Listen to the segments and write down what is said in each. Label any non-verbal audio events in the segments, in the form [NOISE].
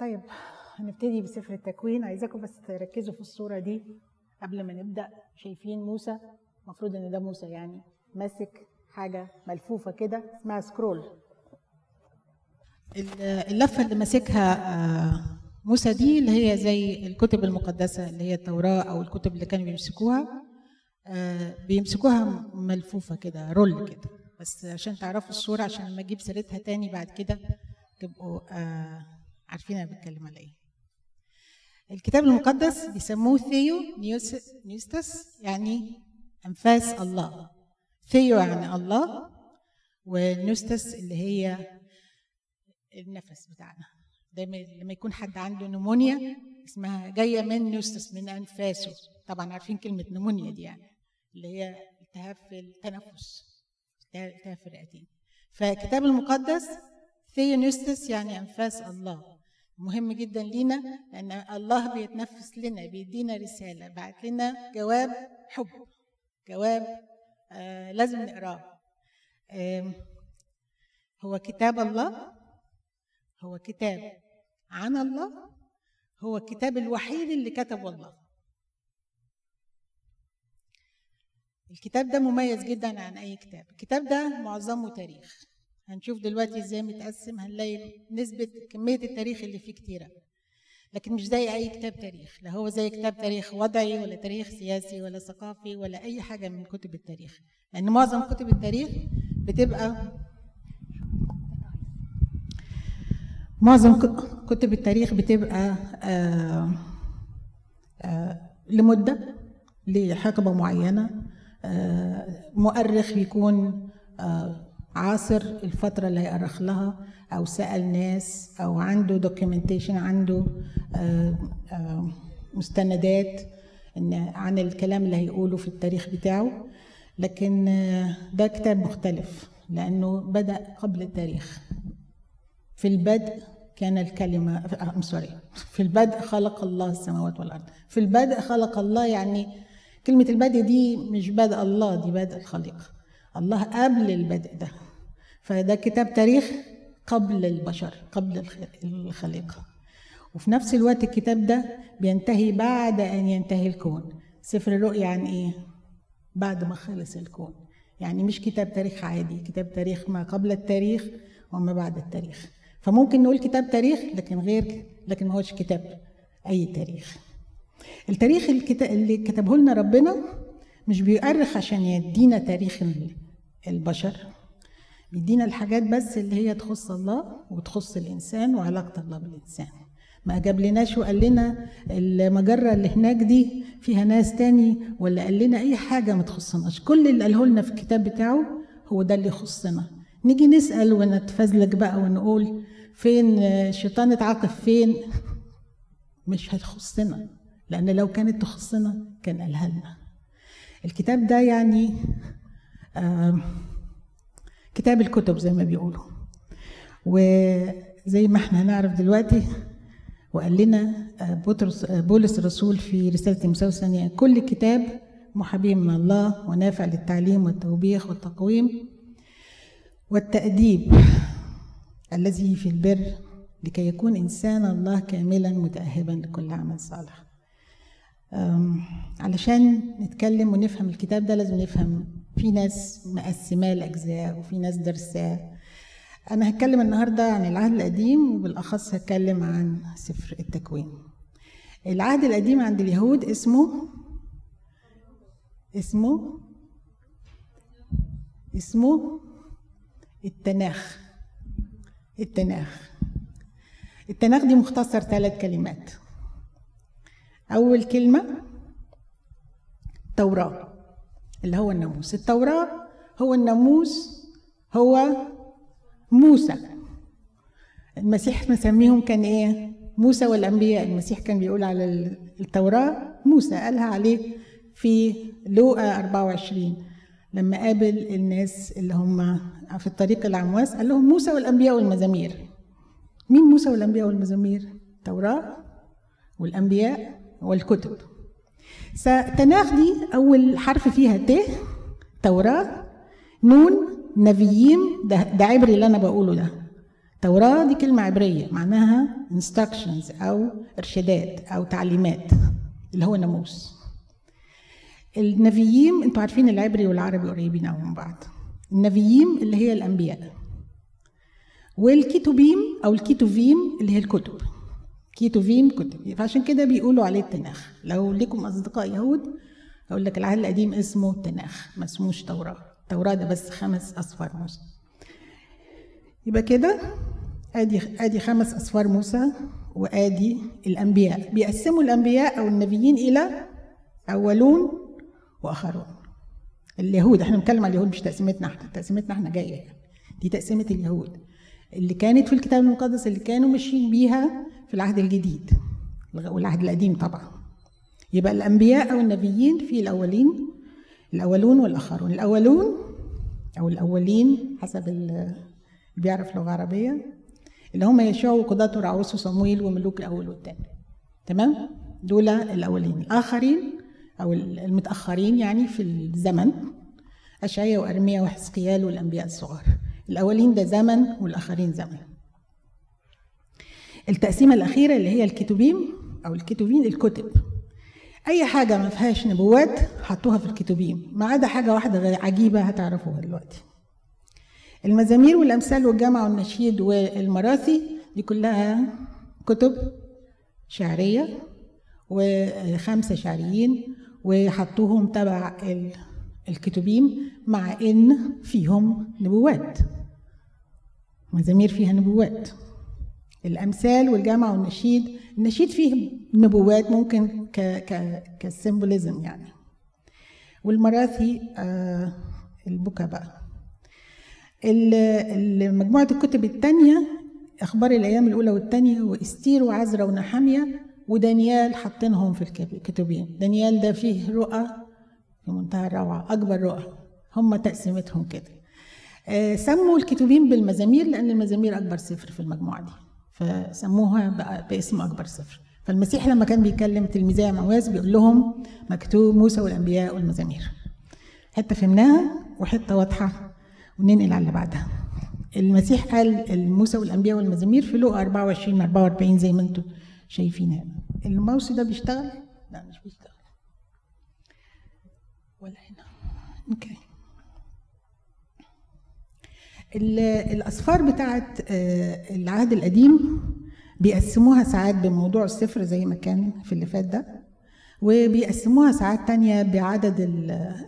طيب هنبتدي بسفر التكوين. عايزاكم بس تركزوا في الصورة دي قبل ما نبدأ. شايفين موسى؟ المفروض إن ده موسى يعني. ماسك حاجة ملفوفة كده اسمها سكرول. اللفة اللي ماسكها آه، موسى دي اللي هي زي الكتب المقدسة اللي هي التوراة أو الكتب اللي كانوا بيمسكوها آه، بيمسكوها ملفوفة كده رول كده. بس عشان تعرفوا الصورة عشان لما أجيب سيرتها تاني بعد كده تبقوا آه، عارفين أنا بتكلم على إيه. الكتاب المقدس بيسموه ثيو نيوس نيوستس يعني أنفاس الله. ثيو يعني الله ونيوستس اللي هي النفس بتاعنا. دايما لما يكون حد عنده pneumonia اسمها جاية من نيوستس من أنفاسه. طبعا عارفين كلمة pneumonia دي يعني اللي هي التهاب في التنفس التهاب في الرئتين. فالكتاب المقدس ثيونيستس يعني أنفاس الله. مهم جدا لينا لأن الله بيتنفس لنا بيدينا رسالة بعت لنا جواب حب جواب آه لازم نقراه. آه هو كتاب الله؟ هو كتاب عن الله؟ هو الكتاب الوحيد اللي كتبه الله. الكتاب ده مميز جدا عن أي كتاب. الكتاب ده معظمه تاريخ. هنشوف دلوقتي إزاي متقسم هنلاقي نسبة كمية التاريخ اللي فيه كتيرة. لكن مش زي أي كتاب تاريخ. لا هو زي كتاب تاريخ وضعي ولا تاريخ سياسي ولا ثقافي ولا أي حاجة من كتب التاريخ. لأن معظم كتب التاريخ بتبقى معظم كتب التاريخ بتبقى آآ آآ لمدة لحقبة معينة مؤرخ يكون عاصر الفترة اللي هيأرخ لها أو سأل ناس أو عنده دوكيومنتيشن عنده مستندات إن عن الكلام اللي هيقوله في التاريخ بتاعه. لكن ده كتاب مختلف لأنه بدأ قبل التاريخ. في البدء كان الكلمة أم سوري في البدء خلق الله السماوات والأرض. في البدء خلق الله يعني كلمة البدء دي مش بدء الله دي بدء الخليقة الله قبل البدء ده. فده كتاب تاريخ قبل البشر قبل الخليقة. وفي نفس الوقت الكتاب ده بينتهي بعد أن ينتهي الكون. سفر الرؤيا عن إيه؟ بعد ما خلص الكون. يعني مش كتاب تاريخ عادي كتاب تاريخ ما قبل التاريخ وما بعد التاريخ. فممكن نقول كتاب تاريخ لكن غير لكن ما هوش كتاب أي تاريخ. التاريخ اللي كتبه لنا ربنا مش بيؤرخ عشان يدينا تاريخ البشر. بيدينا الحاجات بس اللي هي تخص الله وتخص الإنسان وعلاقة الله بالإنسان. ما جاب لناش وقال لنا المجرة اللي هناك دي فيها ناس تاني ولا قال لنا أي حاجة ما تخصناش. كل اللي قاله لنا في الكتاب بتاعه هو ده اللي يخصنا. نيجي نسأل ونتفزلك بقى ونقول فين الشيطان اتعاقب فين؟ [LAUGHS] مش هتخصنا لأن لو كانت تخصنا كان قالها لنا. الكتاب ده يعني كتاب الكتب زي ما بيقولوا. وزي ما إحنا هنعرف دلوقتي وقال لنا بطرس بولس الرسول في رسالة تيموثاوس الثانية كل كتاب محابي من الله ونافع للتعليم والتوبيخ والتقويم والتأديب الذي في البر لكي يكون إنسان الله كاملا متأهبا لكل عمل صالح. علشان نتكلم ونفهم الكتاب ده لازم نفهم في ناس مقسماه لأجزاء وفي ناس درساه. أنا هتكلم النهاردة عن العهد القديم وبالأخص هتكلم عن سفر التكوين. العهد القديم عند اليهود اسمه اسمه اسمه التناخ. التناخ. التناخ دي مختصر ثلاث كلمات. أول كلمة توراة. اللي هو الناموس. التوراة هو الناموس هو موسى. المسيح مسميهم كان إيه؟ موسى والأنبياء. المسيح كان بيقول على التوراة موسى قالها عليه في لوقا 24 لما قابل الناس اللي هم في الطريق العمواس قال لهم موسى والأنبياء والمزامير. مين موسى والأنبياء والمزامير؟ التوراة والأنبياء والكتب. تناخ دي أول حرف فيها ت توراة. نون نبيين. ده, ده عبري اللي أنا بقوله ده. توراة دي كلمة عبرية معناها instructions أو إرشادات أو تعليمات اللي هو ناموس. النبيين أنتوا عارفين العبري والعربي قريبين قوي من بعض. النبيين اللي هي الأنبياء. والكيتوبيم أو الكيتوفيم اللي هي الكتب. كيتوفيم كتب فعشان كده بيقولوا عليه التناخ لو لكم أصدقاء يهود أقول لك العهد القديم اسمه التناخ ما اسموش توراة. التوراة ده بس خمس أصفار موسى. يبقى كده ادي آدي خمس أصفار موسى وآدي الأنبياء. بيقسموا الأنبياء أو النبيين إلى أولون وآخرون. اليهود إحنا بنتكلم على اليهود مش تقسيمتنا إحنا. تقسيمتنا إحنا جاية. يعني دي تقسيمة اليهود. اللي كانت في الكتاب المقدس اللي كانوا ماشيين بيها في العهد الجديد والعهد القديم طبعا. يبقى الأنبياء أو النبيين في الأولين الأولون والآخرون. الأولون أو الأولين حسب اللي بيعرف لغة عربية اللي هم يشوع وقضاة ورعوس وصمويل وملوك الأول والثاني تمام؟ دول الأولين. الآخرين أو المتأخرين يعني في الزمن اشعيا وارميا وحزقيال والأنبياء الصغار. الأولين ده زمن والآخرين زمن. التقسيمة الأخيرة اللي هي الكتبين أو الكتبين الكتب. أي حاجة ما فيهاش نبوات حطوها في الكتبين ما عدا حاجة واحدة عجيبة هتعرفوها دلوقتي. المزامير والأمثال والجامع والنشيد والمراثي دي كلها كتب شعرية وخمسة شعريين وحطوهم تبع الكتبين مع إن فيهم نبوات. مزامير فيها نبوات. الأمثال والجامع والنشيد. النشيد فيه نبوات ممكن ك ك كسيمبوليزم يعني. والمراثي آه البكا بقى. مجموعة الكتب الثانية أخبار الأيام الأولى والثانية وإستير وعزرا ونحامية ودانيال حاطينهم في الكتبين. دانيال ده فيه رؤى في منتهى الروعة أكبر رؤى. هم تقسيمتهم كده. آه سموا الكتبين بالمزامير لأن المزامير أكبر سفر في المجموعة دي. فسموها باسم أكبر سفر فالمسيح لما كان بيكلم تلميذي معواز بيقول لهم مكتوب موسى والأنبياء والمزامير. حتة فهمناها وحتة واضحة وننقل على اللي بعدها. المسيح قال موسى والأنبياء والمزامير في لقا 24 44 زي ما أنتم شايفين. هنا الماوس ده بيشتغل؟ لا مش بيشتغل. ولا هنا. أوكي. الأسفار بتاعت العهد القديم بيقسموها ساعات بموضوع السفر زي ما كان في اللي فات ده وبيقسموها ساعات تانية بعدد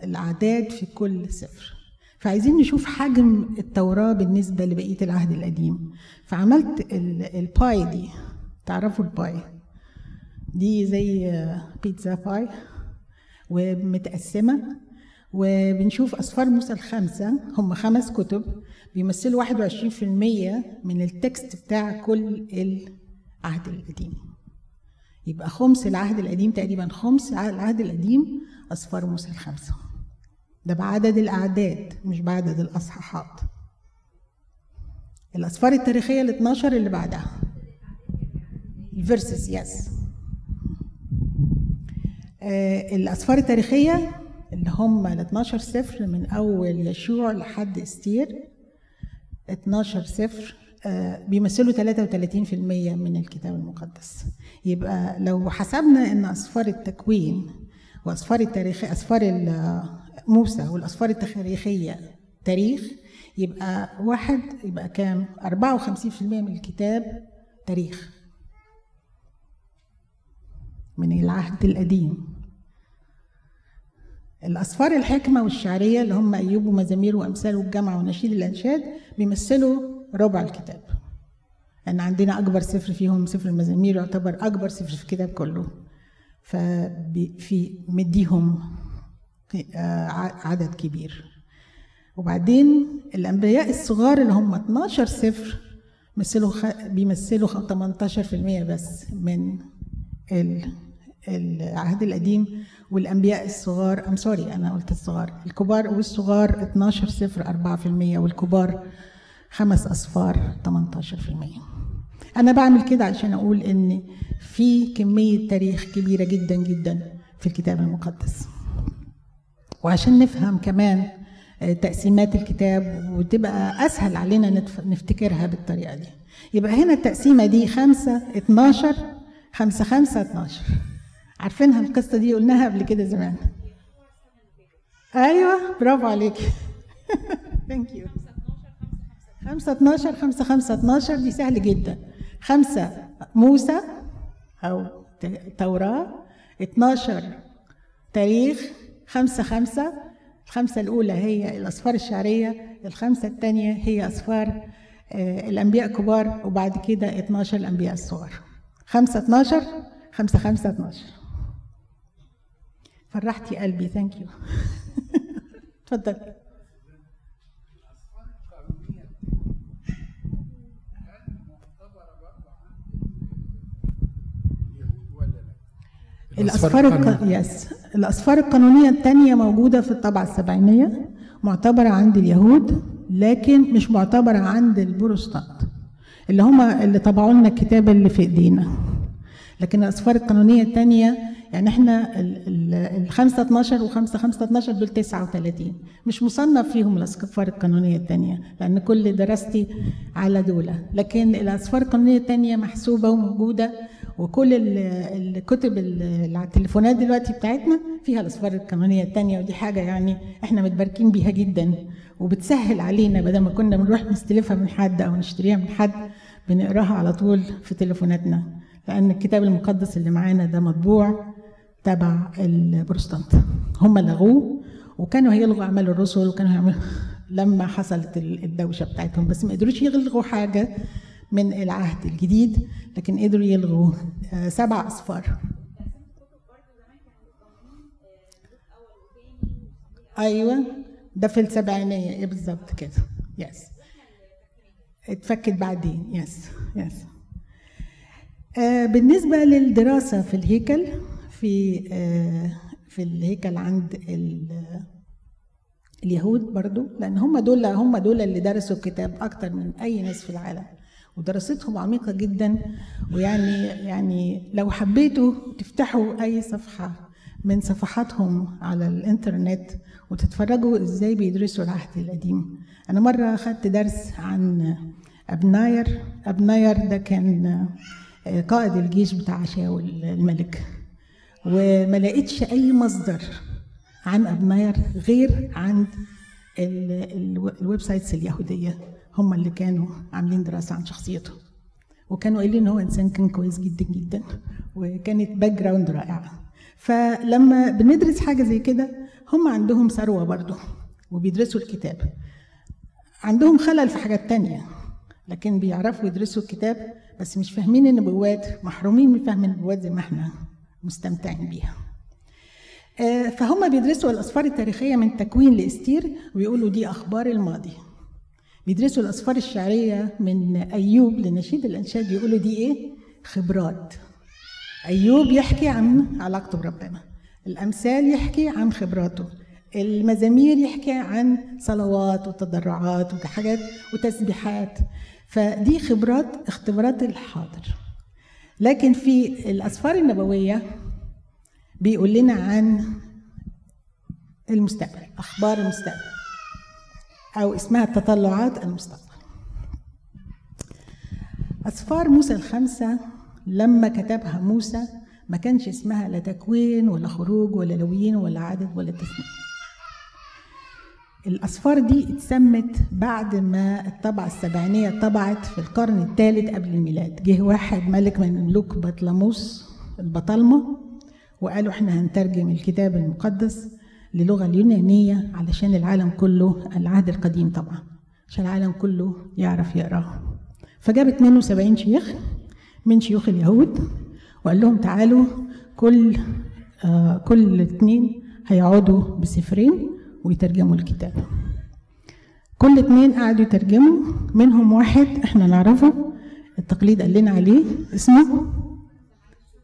الأعداد في كل سفر فعايزين نشوف حجم التوراة بالنسبة لبقية العهد القديم. فعملت ال pie دي. تعرفوا ال pie؟ دي زي pizza pie ومتقسمة. وبنشوف أسفار موسى الخمسة هم خمس كتب بيمثلوا 21% من ال text بتاع كل العهد القديم. يبقى خمس العهد القديم تقريبا خمس العهد القديم أسفار موسى الخمسة. ده بعدد الأعداد مش بعدد الأصحاحات. الأسفار التاريخية ال 12 اللي بعدها. ال verses yes الأسفار التاريخية اللي هم ال 12 سفر من أول يشوع لحد إستير 12 سفر آه بيمثلوا 33% من الكتاب المقدس. يبقى لو حسبنا إن أسفار التكوين وأسفار التاريخ أسفار موسى والأسفار التاريخية تاريخ يبقى واحد يبقى كام؟ 54% من الكتاب تاريخ. من العهد القديم. الأسفار الحكمة والشعرية اللي هم أيوب ومزامير وأمثال والجمع ونشيد الأنشاد بيمثلوا ربع الكتاب. أن عندنا أكبر سفر فيهم سفر المزامير يعتبر أكبر سفر في الكتاب كله. ففي مديهم عدد كبير. وبعدين الأنبياء الصغار اللي هم 12 سفر مثلوا. بيمثلوا 18% بس من العهد القديم. والأنبياء الصغار ام سوري أنا قلت الصغار. الكبار والصغار 12 صفر 4% والكبار خمس أصفار 18% أنا بعمل كده عشان أقول إن في كمية تاريخ كبيرة جدا جدا في الكتاب المقدس. وعشان نفهم كمان تقسيمات الكتاب وتبقى أسهل علينا نفتكرها بالطريقة دي. يبقى هنا التقسيمة دي خمسة اتناشر خمسة خمسة اتناشر. عارفينها القصة دي؟ قلناها قبل كده زمان. أيوة برافو عليك. [LAUGHS] thank you خمسة اتناشر خمسة خمسة اتناشر دي سهل جدا. خمسة موسى أو توراة. اتناشر تاريخ. خمسة خمسة. الخمسة الأولى هي الأصفار الشعرية. الخمسة الثانية هي أصفار آه، الأنبياء كبار وبعد كده 12 الأنبياء الصغار. خمسة 12 خمسة خمسة 12 فرحتي قلبي. ثانك يو [LAUGHS] اتفضل. الأسفار الق... yes الأسفار القانونية الثانية موجودة في الطبعة السبعينية معتبرة عند اليهود لكن مش معتبرة عند البروستانت اللي هما اللي طبعوا لنا الكتاب اللي في إيدينا. لكن الأسفار القانونية الثانية يعني إحنا ال 5 12 و 5 5 12 دول 39 مش مصنف فيهم الأسفار القانونية الثانية لأن كل دراستي على دول. لكن الأسفار القانونية الثانية محسوبة وموجودة وكل الكتب على التليفونات دلوقتي بتاعتنا فيها الأصفار القانونية الثانية ودي حاجة يعني إحنا متباركين بيها جدا وبتسهل علينا بدل ما كنا بنروح نستلفها من حد أو نشتريها من حد بنقراها على طول في تليفوناتنا. لأن الكتاب المقدس اللي معانا ده مطبوع تبع البروتستانت هم لغوه وكانوا هيلغوا أعمال الرسل وكانوا هيعملوا لما حصلت الدوشة بتاعتهم بس ما قدروش يلغوا حاجة من العهد الجديد لكن قدروا يلغوا آه، سبع أسفار. أيوه ده في السبعينية إيه بالظبط كده. yes اتفكت بعدين. yes yes آه بالنسبة للدراسة في الهيكل في آه في الهيكل عند اليهود برضو لأن هم دول هم دول اللي درسوا الكتاب أكتر من أي ناس في العالم ودراستهم عميقة جدا ويعني يعني لو حبيتوا تفتحوا أي صفحة من صفحاتهم على الإنترنت وتتفرجوا إزاي بيدرسوا العهد القديم. أنا مرة أخدت درس عن أبناير أبناير ده كان قائد الجيش بتاع شاول الملك. وما لقيتش أي مصدر عن أبناير غير عند ال websites اليهودية هم اللي كانوا عاملين دراسة عن شخصيته. وكانوا قايلين إن هو إنسان كان كويس جدا جدا وكانت background رائعة. فلما بندرس حاجة زي كده هم عندهم ثروة برضه وبيدرسوا الكتاب. عندهم خلل في حاجات تانية لكن بيعرفوا يدرسوا الكتاب بس مش فاهمين النبوات محرومين من فهم النبوات زي ما إحنا. مستمتعين بيها. آه، فهم بيدرسوا الأسفار التاريخية من تكوين لإستير ويقولوا دي أخبار الماضي. بيدرسوا الأسفار الشعرية من أيوب لنشيد الأنشاد يقولوا دي إيه؟ خبرات. أيوب يحكي عن علاقته بربنا. الأمثال يحكي عن خبراته. المزامير يحكي عن صلوات وتضرعات وحاجات وتسبيحات. فدي خبرات اختبارات الحاضر. لكن في الأسفار النبوية بيقول لنا عن المستقبل أخبار المستقبل أو اسمها التطلعات المستقبل. أسفار موسى الخمسة لما كتبها موسى ما كانش اسمها لا تكوين ولا خروج ولا لويين ولا عدد ولا تسمية الأسفار دي اتسمت بعد ما الطبعة السبعينية طبعت في القرن الثالث قبل الميلاد. جه واحد ملك من ملوك بطلموس البطالمة وقالوا إحنا هنترجم الكتاب المقدس للغة اليونانية علشان العالم كله العهد القديم طبعا عشان العالم كله يعرف يقرأه. فجاب 72 شيخ من شيوخ اليهود وقال لهم تعالوا كل آه كل اثنين هيقعدوا بسفرين ويترجموا الكتاب. كل اتنين قعدوا يترجموا منهم واحد إحنا نعرفه التقليد قال لنا عليه اسمه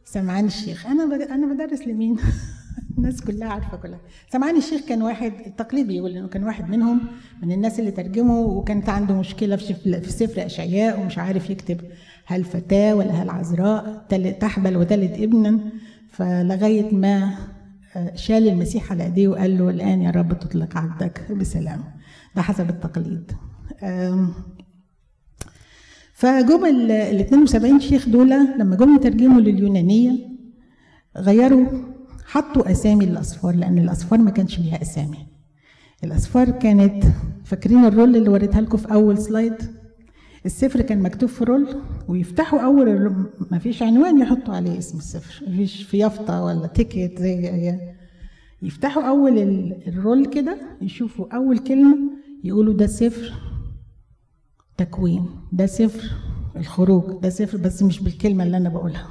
سمعان الشيخ. أنا أنا بدرس لمين؟ [LAUGHS] الناس كلها عارفة كلها. سمعان الشيخ كان واحد التقليد بيقول إنه كان واحد منهم من الناس اللي ترجموا وكانت عنده مشكلة في في سفر أشعياء ومش عارف يكتب هل فتاة ولا هل عذراء تحبل وتلد ابنا فلغاية ما شال المسيح على ايديه وقال له الآن يا رب تطلق عبدك بسلام. ده حسب التقليد. فجم ال 72 شيخ دول لما جم يترجموا لليونانية غيروا حطوا أسامي الأسفار لأن الأسفار ما كانش ليها أسامي. الأسفار كانت فاكرين ال roll اللي وريتها لكم في أول slide؟ السفر كان مكتوب في roll ويفتحوا أول ما فيش عنوان يحطوا عليه اسم السفر. ما فيش في يافطة ولا ticket زي يفتحوا أول الرول كده يشوفوا أول كلمة يقولوا ده سفر تكوين ده سفر الخروج ده سفر بس مش بالكلمة اللي أنا بقولها.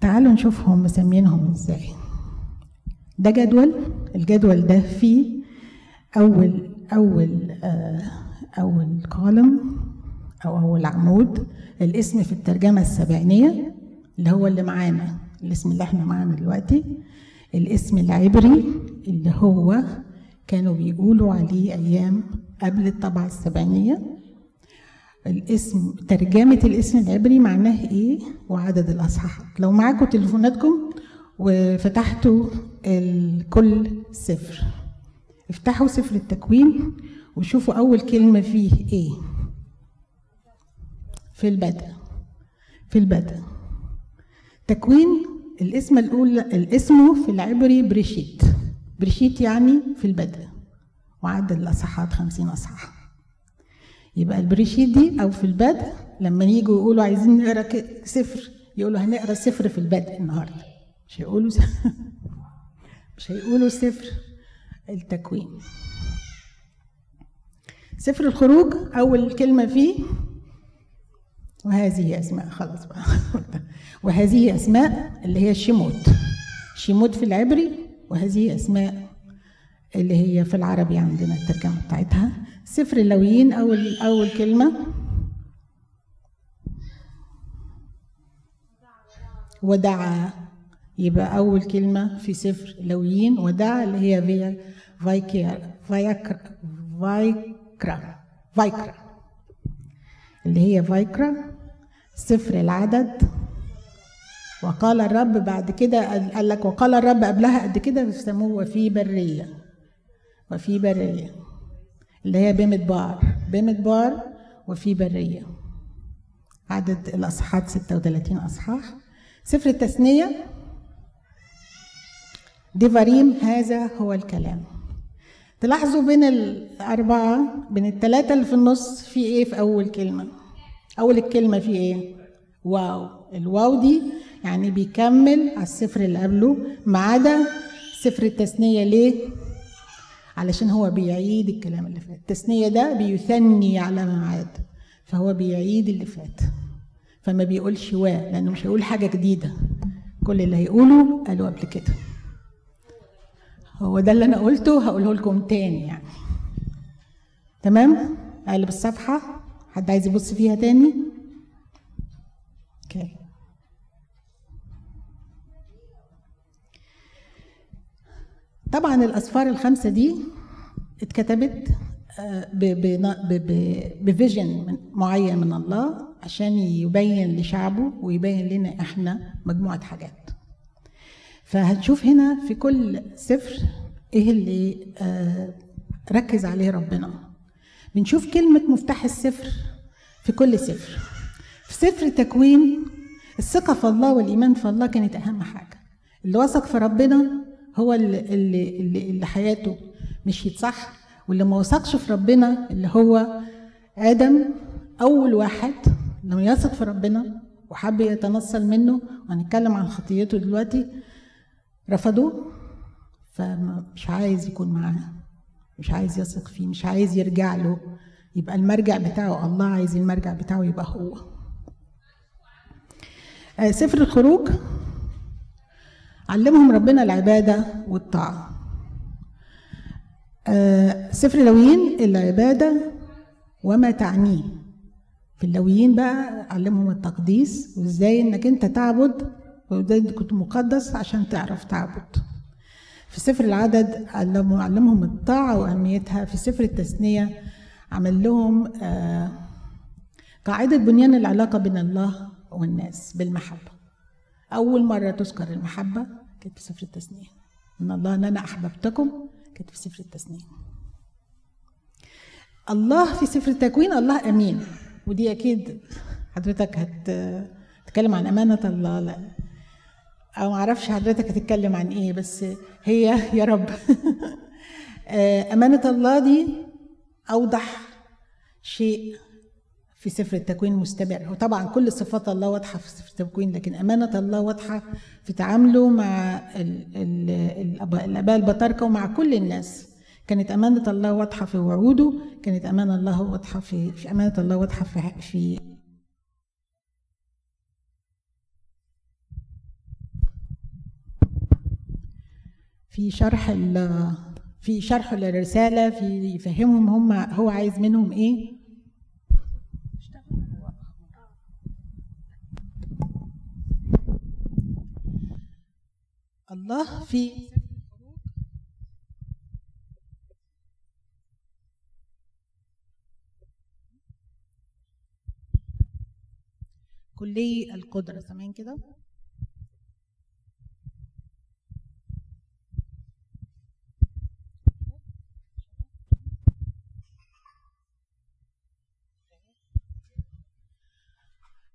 تعالوا نشوفهم مسمينهم إزاي. ده جدول الجدول ده فيه اول أول آه اول كولم أو اول عمود الاسم في الترجمة السبعينية اللي هو اللي معانا الاسم اللي إحنا معانا دلوقتي. الاسم العبري اللي هو كانوا بيقولوا عليه أيام قبل الطبعة السبعينية. الاسم ترجمة الاسم العبري معناه إيه؟ وعدد الاصحاحات لو معاكم تليفوناتكم وفتحتوا كل سفر افتحوا سفر التكوين وشوفوا أول كلمة فيه إيه. في البدء. في البدء. تكوين الاسم الاولى الاسم في العبري بريشيت. بريشيت يعني في البدء. وعدد الاصحاحات خمسين اصحاح يبقى البريشيت دي أو في البدء لما يجوا يقولوا عايزين نقرأ سفر يقولوا هنقرأ سفر في البدء النهارده. مش هيقولوا [LAUGHS] مش هيقولوا سفر التكوين. سفر الخروج أول كلمة فيه وهذه أسماء خلاص بقى. [LAUGHS] وهذه أسماء اللي هي الشموت شموت في العبري وهذه أسماء اللي هي في العربي عندنا الترجمة بتاعتها. سفر اللويين أول أول كلمة. ودعا يبقى أول كلمة في سفر اللويين ودعا اللي هي فيا فايكرا فايكرا فايكرا. فايكرا. اللي هي فايكرا سفر العدد. وقال الرب بعد كده قال لك وقال الرب قبلها قد كده بيسموه وفي برية. وفي برية. اللي هي بمدبار بمدبار وفي برية. عدد الاصحاحات 36 أصحاح. سفر التثنية. ديفاريم هذا هو الكلام. تلاحظوا بين الأربعة بين الثلاثة اللي في النص في إيه في أول كلمة؟ أول الكلمة في إيه؟ واو. الواو دي يعني بيكمل على السفر اللي قبله ما عدا سفر التثنية ليه؟ علشان هو بيعيد الكلام اللي فات. التثنية ده بيثني على ما عاد فهو بيعيد اللي فات. فما بيقولش وا لأنه مش هيقول حاجة جديدة. كل اللي هيقوله قالوا قبل كده. هو ده اللي أنا قلته هقوله لكم تاني يعني. تمام؟ أقلب الصفحة. حد عايز يبص فيها تاني؟ okay. طبعا الأسفار الخمسة دي اتكتبت ب vision معين من الله عشان يبين لشعبه ويبين لنا إحنا مجموعة حاجات. فهنشوف هنا في كل سفر إيه اللي آه ركز عليه ربنا. بنشوف كلمة مفتاح السفر في كل سفر. في سفر تكوين الثقة في الله والإيمان في الله كانت أهم حاجة. اللي وثق في ربنا هو اللي, اللي, اللي, اللي حياته مشيت صح واللي ما وثقش في ربنا اللي هو آدم أول واحد لما يثق في ربنا وحب يتنصل منه. وهنتكلم عن خطيته دلوقتي. رفضوه فمش عايز يكون معاه مش عايز يثق فيه مش عايز يرجع له. يبقى المرجع بتاعه الله عايز المرجع بتاعه يبقى هو. سفر الخروج علمهم ربنا العبادة والطاعة. سفر اللويين العبادة وما تعنيه. في اللويين بقى علمهم التقديس وإزاي إنك أنت تعبد وده كنت مقدس عشان تعرف تعبد. في سفر العدد علموا علمهم الطاعة وأهميتها. في سفر التثنية عمل لهم قاعدة بنيان العلاقة بين الله والناس بالمحبة. أول مرة تذكر المحبة كانت في سفر التثنية. إن الله أن أنا أحببتكم كانت في سفر التثنية. الله في سفر التكوين الله أمين. ودي أكيد حضرتك هتتكلم عن أمانة الله لا. أو معرفش حضرتك هتتكلم عن إيه بس هي [LAUGHS] يا رب. آه، أمانة الله دي أوضح شيء في سفر التكوين مستمر. وطبعا كل صفات الله واضحة في سفر التكوين لكن أمانة الله واضحة في تعامله مع الأباء البطاركه ومع كل الناس. كانت أمانة الله واضحة في وعوده كانت أمانة الله واضحة في في أمانة الله واضحة في في في شرح في شرح للرساله في يفهمهم هم هو عايز منهم إيه؟ الله في كلي القدرة سامعين كده؟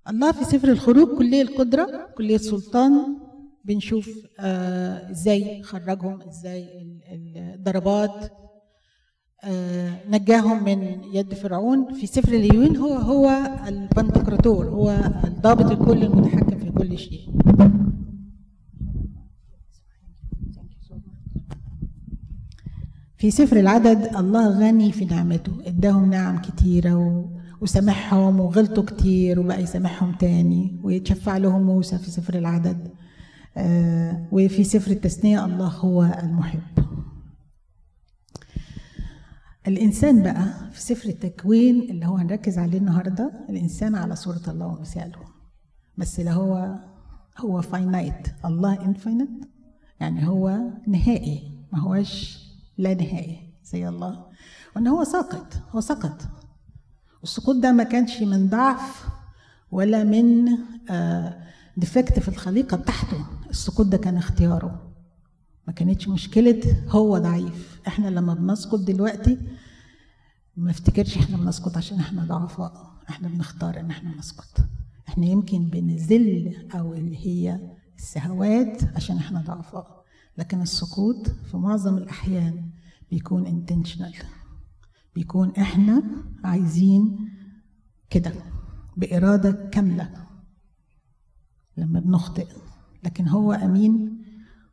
الله في سفر الخروج كلية القدرة كلية السلطان بنشوف آه إزاي خرجهم إزاي الضربات. آه نجاهم من يد فرعون. في سفر اليوين هو هو البنتقراطور هو الضابط الكل المتحكم في كل شيء. في سفر العدد الله غني في نعمته إداهم نعم كتيرة وسامحهم وغلطوا كتير وبقى يسامحهم تاني ويتشفع لهم موسى في سفر العدد. آه، وفي سفر التثنية الله هو المحب. الإنسان بقى في سفر التكوين اللي هو هنركز عليه النهاردة الإنسان على صورة الله ومثاله. بس اللي هو هو finite الله infinite يعني هو نهائي. ما هوش لا نهائي. زي الله. وإن هو ساقط. هو سقط. والسقوط ده ما كانش من ضعف ولا من آه ديفكت في الخليقة بتاعته. السقوط ده كان اختياره. ما كانتش مشكلة هو ضعيف. إحنا لما بنسقط دلوقتي ما افتكرش إحنا بنسقط عشان إحنا ضعفاء. إحنا بنختار ان إحنا نسقط. إحنا يمكن بنذل أو اللي هي السهوات عشان إحنا ضعفاء. لكن السقوط في معظم الأحيان بيكون انتشنال بيكون إحنا عايزين كده بإرادة كاملة لما بنخطئ. لكن هو أمين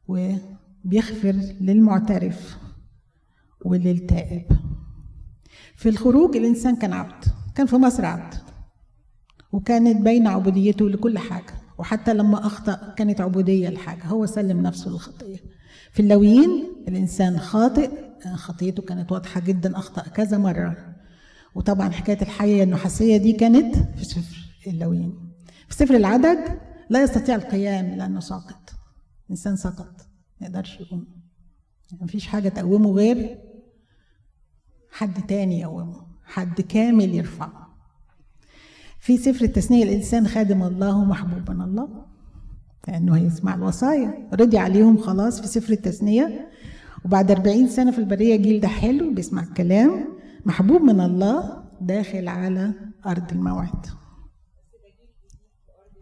وبيغفر للمعترف وللتائب. في الخروج الإنسان كان عبد كان في مصر عبد وكانت باينه عبوديته لكل حاجة. وحتى لما أخطأ كانت عبودية لحاجة هو سلم نفسه للخطية. في اللويين الإنسان خاطئ خطيته كانت واضحة جدا أخطأ كذا مرة. وطبعا حكاية الحيه النحاسية دي كانت في سفر اللويين في سفر العدد لا يستطيع القيام لأنه ساقط. إنسان سقط ما يقدرش يقوم. ما فيش حاجة تقومه غير حد تاني يقومه حد كامل يرفعه. في سفر التثنية الإنسان خادم الله ومحبوب من الله. لأنه هيسمع الوصايا. رضي عليهم خلاص في سفر التثنية. وبعد أربعين سنة في البرية جيل ده حلو بيسمع الكلام محبوب من الله داخل على أرض الموعد.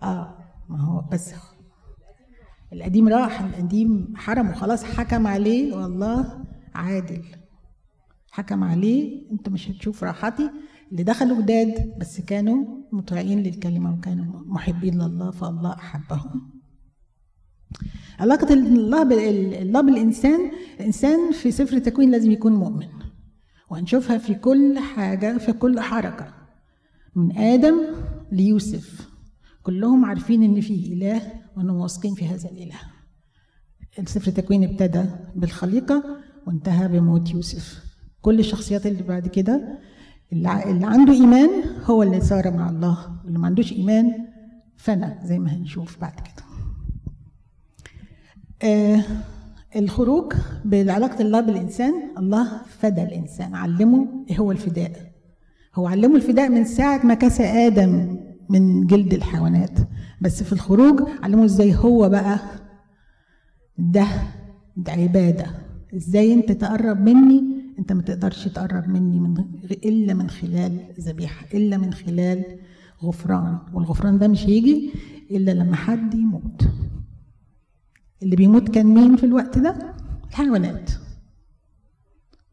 آه ما هو بس القديم راح القديم حرم وخلاص حكم عليه والله عادل. حكم عليه انت مش هتشوف راحتي. اللي دخلوا جداد بس كانوا مطيعين للكلمة وكانوا محبين لله فالله أحبهم. علاقة الله الله بالإنسان الإنسان في سفر التكوين لازم يكون مؤمن وهنشوفها في كل حاجة في كل حركة. من آدم ليوسف كلهم عارفين إن في إله وإنهم واثقين في هذا الإله. السفر التكوين ابتدى بالخليقة وانتهى بموت يوسف. كل الشخصيات اللي بعد كده اللي عنده إيمان هو اللي صار مع الله واللي ما عندوش إيمان فنى زي ما هنشوف بعد كده. آه الخروج بعلاقة الله بالإنسان الله فدى الإنسان علمه إيه هو الفداء؟ هو علمه الفداء من ساعة ما كسى آدم من جلد الحيوانات. بس في الخروج علموا إزاي هو بقى ده ده عبادة. إزاي أنت تقرب مني أنت ما تقدرش تقرب مني من إلا من خلال ذبيحة إلا من خلال غفران. والغفران ده مش هيجي إلا لما حد يموت. اللي بيموت كان مين في الوقت ده؟ الحيوانات.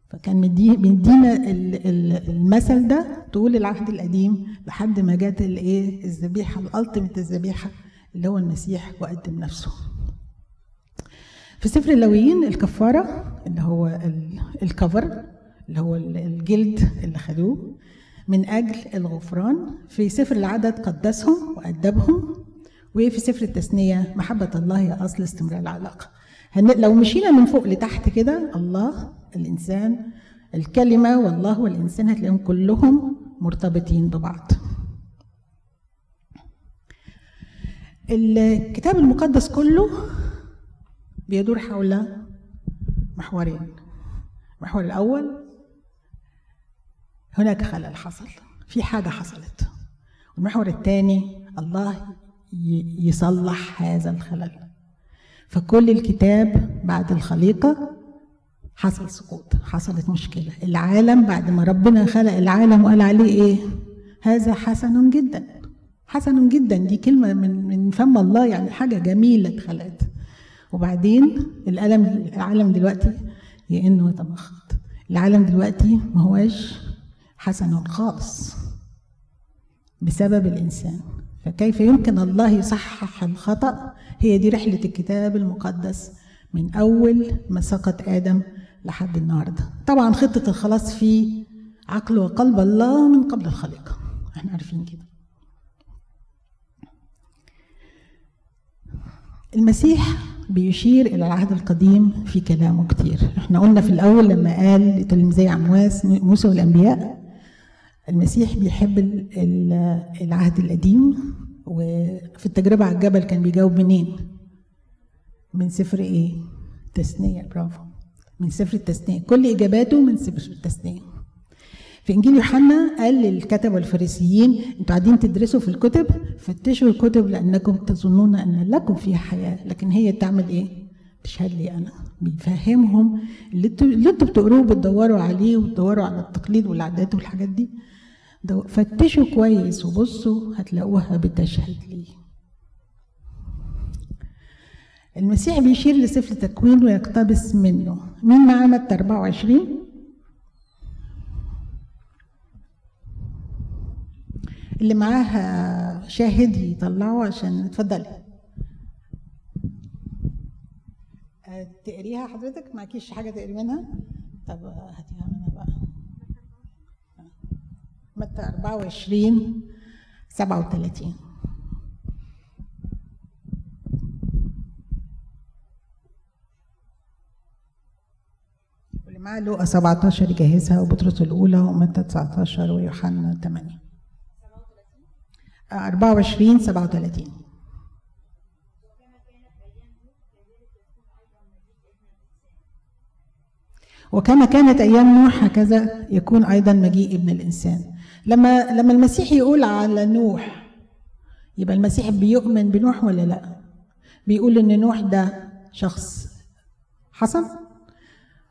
فكان مدينا المثل ده طول العهد القديم لحد ما جت الايه الذبيحة الألتيميت الذبيحة اللي هو المسيح وقدم نفسه. في سفر اللويين الكفارة اللي هو الكفر اللي هو الجلد اللي خدوه من أجل الغفران. في سفر العدد قدسهم وأدبهم وفي سفر التثنية محبة الله هي أصل استمرار العلاقة. لو مشينا من فوق لتحت كده الله الإنسان الكلمة والله والإنسان هتلاقيهم كلهم مرتبطين ببعض. الكتاب المقدس كله بيدور حول محورين. المحور الأول هناك خلل حصل في حاجة حصلت. والمحور الثاني الله يصلح هذا الخلل فكل الكتاب بعد الخليقة حصل سقوط حصلت مشكلة. العالم بعد ما ربنا خلق العالم وقال عليه إيه؟ هذا حسن جدا حسن جدا. دي كلمة من من فم الله يعني حاجة جميلة اتخلقت. وبعدين الألم العالم دلوقتي يئن يتمخض العالم دلوقتي ما هواش حسن خالص بسبب الإنسان. فكيف يمكن الله يصحح الخطأ؟ هي دي رحلة الكتاب المقدس من أول ما سقط آدم لحد النهاردة. طبعا خطة الخلاص في عقل وقلب الله من قبل الخليقة. إحنا عارفين كده. المسيح بيشير إلى العهد القديم في كلامه كتير. إحنا قلنا في الأول لما قال لتلميذي عمواس موسى والأنبياء المسيح بيحب العهد القديم وفي التجربة على الجبل كان بيجاوب منين؟ من سفر إيه؟ تثنية برافو من سفر التثنية كل إجاباته من سفر التثنية في إنجيل يوحنا قال للكتب والفريسيين أنتوا قاعدين تدرسوا في الكتب فتشوا الكتب لأنكم تظنون أن لكم فيها حياة لكن هي تعمل إيه؟ تشهد لي أنا بيفهمهم اللي أنتوا بتقروه بتدوروا عليه وتدوروا على التقليد والعادات والحاجات دي فتشوا كويس وبصوا هتلاقوها بتشهد لي المسيح بيشير لسفر تكوين ويقتبس منه. مين معاه متى 24 اللي معاه شاهد يطلعه عشان اتفضلي. تقريها حضرتك؟ معكيش حاجة تقري منها؟ طب هاتيها منها بقى. متى 24 37 واللي معاه لوقا 17 يجهزها وبطرس الأولى ومتى 19 ويوحنا 8 24 37 وكما كانت أيام نوح هكذا يكون أيضا مجيء ابن الإنسان. لما لما المسيح يقول على نوح يبقى المسيح بيؤمن بنوح ولا لا؟ بيقول إن نوح ده شخص حصل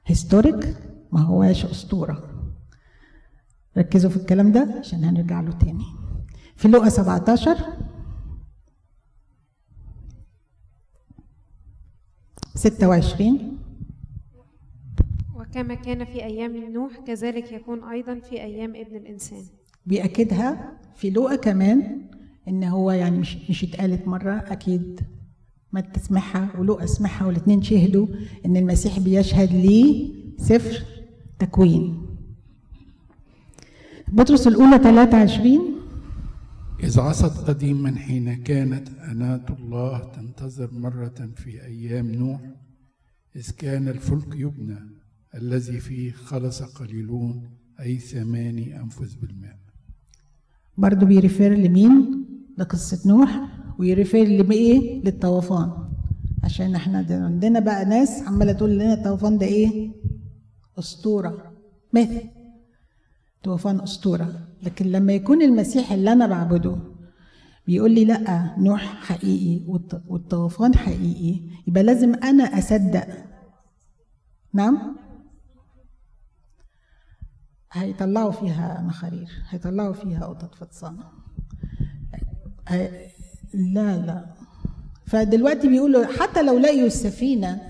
هيستوريك ما هواش أسطورة. ركزوا في الكلام ده عشان هنرجع له تاني. في لقا 17 26 وكما كان في أيام نوح كذلك يكون أيضا في أيام ابن الإنسان. بيأكدها في لقا كمان إن هو يعني مش مش اتقالت مرة أكيد ما تسمعها ولقا اسمعها والاثنين شهدوا إن المسيح بيشهد ليه سفر تكوين. بطرس الأولى 23 إذ عصت قديما حين كانت أناة الله تنتظر مرة في أيام نوح إذ كان الفلك يبنى الذي فيه خلص قليلون أي ثماني أنفس بالماء برضو بي refer لمين؟ لقصة نوح وي refer لإيه للطوفان. عشان إحنا عندنا بقى ناس عمالة تقول لنا الطوفان ده إيه؟ أسطورة. مثل طوفان أسطورة. لكن لما يكون المسيح اللي أنا بعبده بيقول لي لأ نوح حقيقي والطوفان حقيقي يبقى لازم أنا أصدق. نعم؟ هيطلعوا فيها مخارير هيطلعوا فيها قطط فطسانة. هي- لا لا. فدلوقتي بيقولوا حتى لو لقيوا السفينة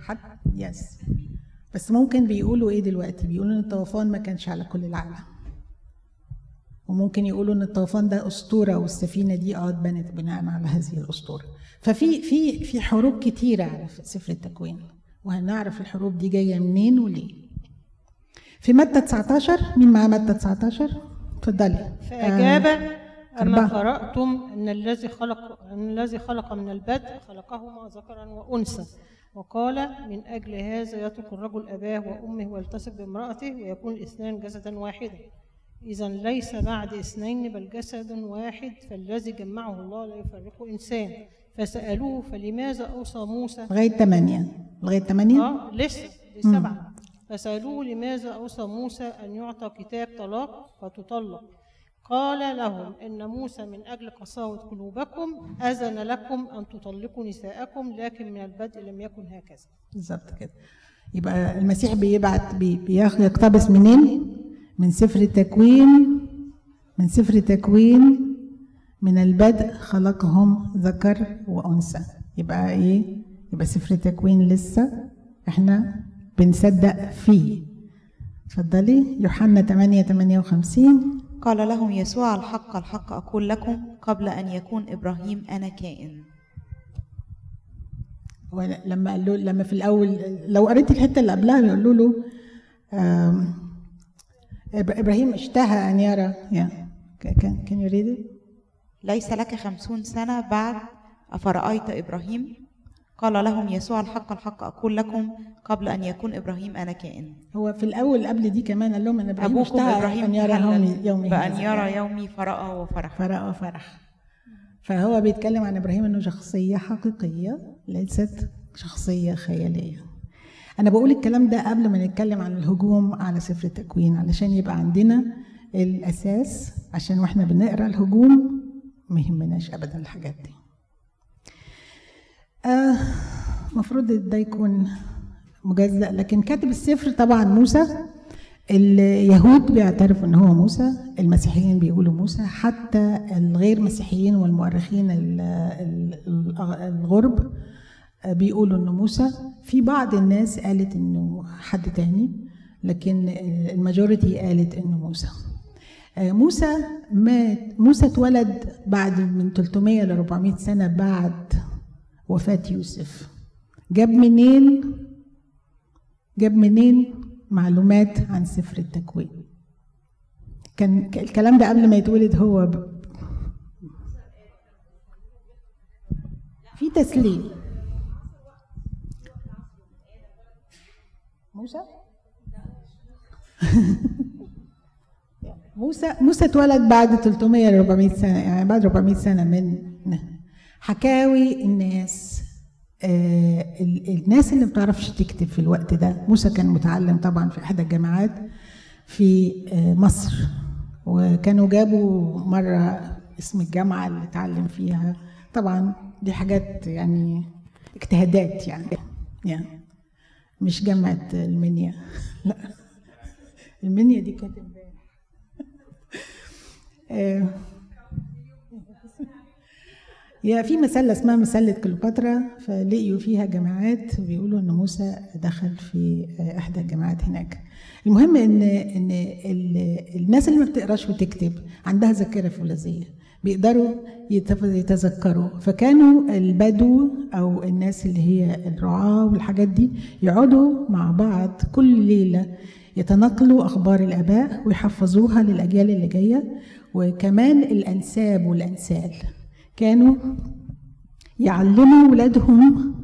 حتى يس بس ممكن بيقولوا إيه دلوقتي؟ بيقولوا إن الطوفان ما كانش على كل العالم. وممكن يقولوا إن الطوفان ده أسطورة والسفينة دي آه اتبنت بناء على هذه الأسطورة. ففي في في حروب كتيرة على سفر التكوين. وهنعرف الحروب دي جاية منين وليه. في متى 19 مين معاه متى 19 اتفضلي. فأجاب أما أربعة. قرأتم أن الذي خلق أن الذي خلق من البدء خلقهما ذكرا وأنثى وقال من أجل هذا يترك الرجل أباه وأمه ويلتصق بامرأته ويكون الاثنان جسدا واحدا. إذا ليس بعد اثنين بل جسد واحد فالذي جمعه الله لا يفرقه إنسان. فسألوه فلماذا أوصى موسى؟ لغاية 8 لغاية 8 آه لسه دي سبعة فسألوه لماذا أوصى موسى أن يعطى كتاب طلاق فتطلق. قال لهم إن موسى من أجل قساوة قلوبكم أذن لكم أن تطلقوا نساءكم لكن من البدء لم يكن هكذا. بالظبط كده. يبقى المسيح بيبعت بي- بياخد يقتبس منين؟ من سفر التكوين من سفر التكوين من البدء خلقهم ذكر وأنثى. يبقى إيه؟ يبقى سفر التكوين لسه إحنا بنصدق فيه. اتفضلي. يوحنا 8 58 قال لهم يسوع الحق الحق أقول لكم قبل أن يكون إبراهيم أنا كائن. ولما قال له لما في الأول لو قريت الحتة اللي قبلها بيقولوا له آم، إب- إبراهيم اشتهى أن يرى. يا كان كان يريد ليس لك خمسون سنة بعد أفرأيت إبراهيم؟ قال لهم يسوع الحق الحق أقول لكم قبل أن يكون إبراهيم أنا كائن. هو في الأول قبل دي كمان قال لهم ان إبراهيم أبوكم إبراهيم أن يرى يومي يومي بأن. يرى يومي فرأى وفرح. فرح وفرح. فهو بيتكلم عن إبراهيم إنه شخصية حقيقية ليست شخصية خيالية. أنا بقول الكلام ده قبل ما نتكلم عن الهجوم على سفر التكوين علشان يبقى عندنا الأساس عشان وإحنا بنقرأ الهجوم ما يهمناش ابدا الحاجات دي. آه المفروض ده يكون مجزأ لكن كاتب السفر طبعا موسى. اليهود بيعترفوا إن هو موسى المسيحيين بيقولوا موسى حتى الغير مسيحيين والمؤرخين ال- ال- الغرب بيقولوا إنه موسى. في بعض الناس قالت إنه حد تاني لكن الماجوريتي قالت إنه موسى. آه، موسى مات موسى اتولد بعد من 300 ل 400 سنة بعد وفاة يوسف. جاب منين؟ جاب منين؟ معلومات عن سفر التكوين. كان الكلام ده قبل ما يتولد هو ب... في تسليم. موسى؟ [LAUGHS] موسى موسى اتولد بعد 300 ل 400 سنة يعني بعد 400 سنة من حكاوي الناس آه ال- الناس اللي ما بتعرفش تكتب في الوقت ده. موسى كان متعلم طبعا في إحدى الجامعات في آه مصر وكانوا جابوا مرة اسم الجامعة اللي اتعلم فيها. طبعا دي حاجات يعني اجتهادات يعني يعني مش جامعة المنيا. [LAUGHS] لا المنيا دي كانت امبارح. آه، يا في مسلة اسمها مسلة كليوباترا فلقيوا فيها جماعات بيقولوا إن موسى دخل في آه، احدى الجامعات هناك. المهم إن إن ال- الناس اللي ما بتقراش وتكتب عندها ذاكرة فولاذيه بيقدروا يتذكروا. فكانوا البدو أو الناس اللي هي الرعاة والحاجات دي يقعدوا مع بعض كل ليلة يتناقلوا أخبار الآباء ويحفظوها للأجيال اللي جاية وكمان الأنساب والأنسال. كانوا يعلموا ولادهم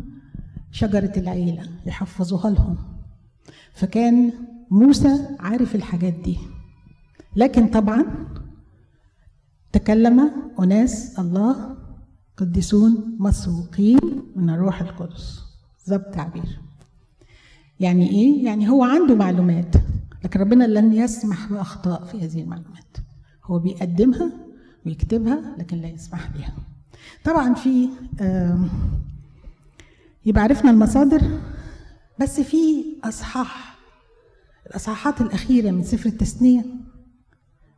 شجرة العيلة يحفظوها لهم. فكان موسى عارف الحاجات دي. لكن طبعا تكلم أناس الله قديسون مسروقين من الروح القدس. بالظبط تعبير. يعني إيه؟ يعني هو عنده معلومات لكن ربنا لن يسمح بأخطاء في هذه المعلومات. هو بيقدمها ويكتبها لكن لا يسمح بها. طبعا في يبقى عرفنا المصادر بس في أصحاح. الأصحاحات الأخيرة من سفر التثنية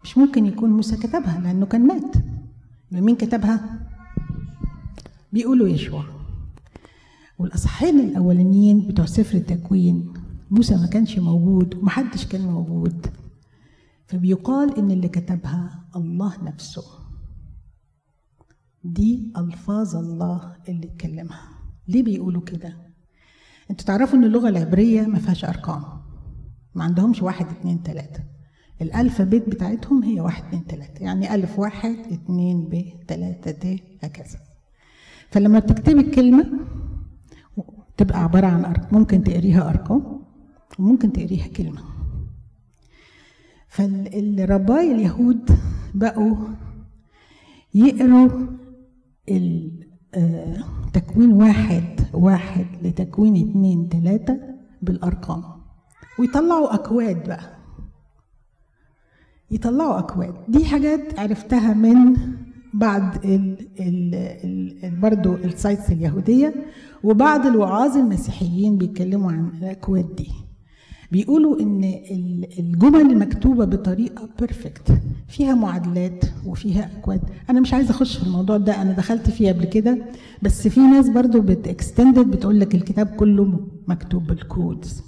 مش ممكن يكون موسى كتبها لأنه كان مات. يبقى مين كتبها؟ بيقولوا يشوع. والأصحاحين الأولانيين بتوع سفر التكوين موسى ما كانش موجود ومحدش كان موجود. فبيقال إن اللي كتبها الله نفسه. دي ألفاظ الله اللي اتكلمها. ليه بيقولوا كده؟ أنتوا تعرفوا إن اللغة العبرية ما فيهاش أرقام. ما عندهمش واحد اتنين تلاتة. الألفابيت بتاعتهم هي واحد اتنين تلاتة. يعني ألف واحد اتنين ب تلاتة د هكذا. فلما بتكتبي الكلمة تبقى عبارة عن أرقام ممكن تقريها أرقام وممكن تقريها كلمة. فالرباي اليهود بقوا يقروا آه، تكوين واحد واحد لتكوين اتنين تلاتة بالأرقام. ويطلعوا أكواد بقى. يطلعوا أكواد. دي حاجات عرفتها من بعض ال ال ال برضو ال sites اليهودية وبعض الوعاظ المسيحيين بيتكلموا عن الأكواد دي. بيقولوا إن ال- الجمل مكتوبه بطريقة perfect فيها معادلات وفيها أكواد. أنا مش عايزة أخش في الموضوع ده أنا دخلت فيه قبل كده بس في ناس برضو بت extend بتقول لك الكتاب كله مكتوب بال codes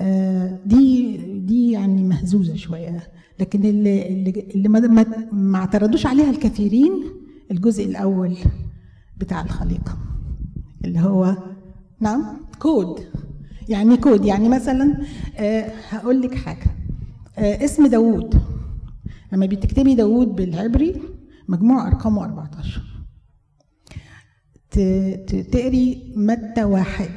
آه، دي دي يعني مهزوزة شوية. لكن اللي اللي, ما اعترضوش عليها الكثيرين الجزء الأول بتاع الخليقة اللي هو نعم كود يعني كود يعني مثلا آه هقول لك حاجة. آه اسم داوود. لما بتكتبي داوود بالعبري مجموع أرقامه 14 ت- ت- تقري متى واحد.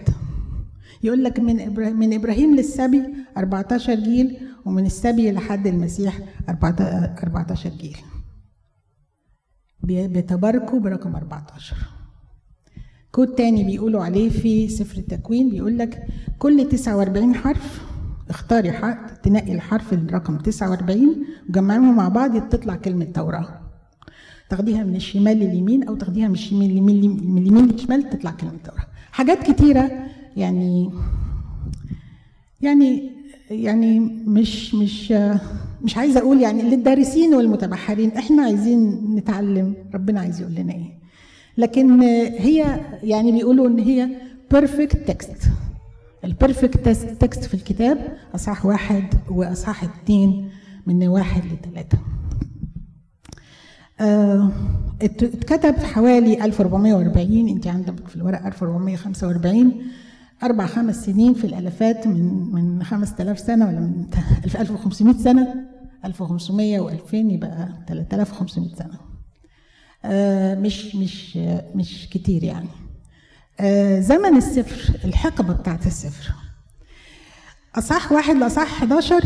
يقول لك من إبراهيم من إبراهيم للسبي 14 جيل ومن السبي لحد المسيح 14 جيل. بي- بيتباركوا برقم 14 كود تاني بيقولوا عليه في سفر التكوين بيقول لك كل 49 حرف اختاري حرف تنقي الحرف الرقم 49 وجمعيهم مع بعض تطلع كلمة توراة. تاخديها من الشمال لليمين أو تاخديها من الشمال من اليمين للشمال تطلع كلمة توراة. حاجات كتيرة يعني يعني يعني مش مش مش عايزة أقول يعني للدارسين والمتبحرين. إحنا عايزين نتعلم. ربنا عايز يقول لنا إيه. لكن هي يعني بيقولوا إن هي perfect text ال perfect text في الكتاب اصحاح واحد واصحاح اتنين من واحد لثلاثه آه، ات- اتكتب حوالي 1440 انت عندك في الورق 1445 أربع خمس سنين في الألفات من من 5000 سنة ولا من [LAUGHS] 1500 سنة. 1500 و2000 يبقى 3500 سنة. مش مش آه، مش كتير يعني. آه، زمن السفر الحقبة بتاعت السفر. أصح واحد لأصح 11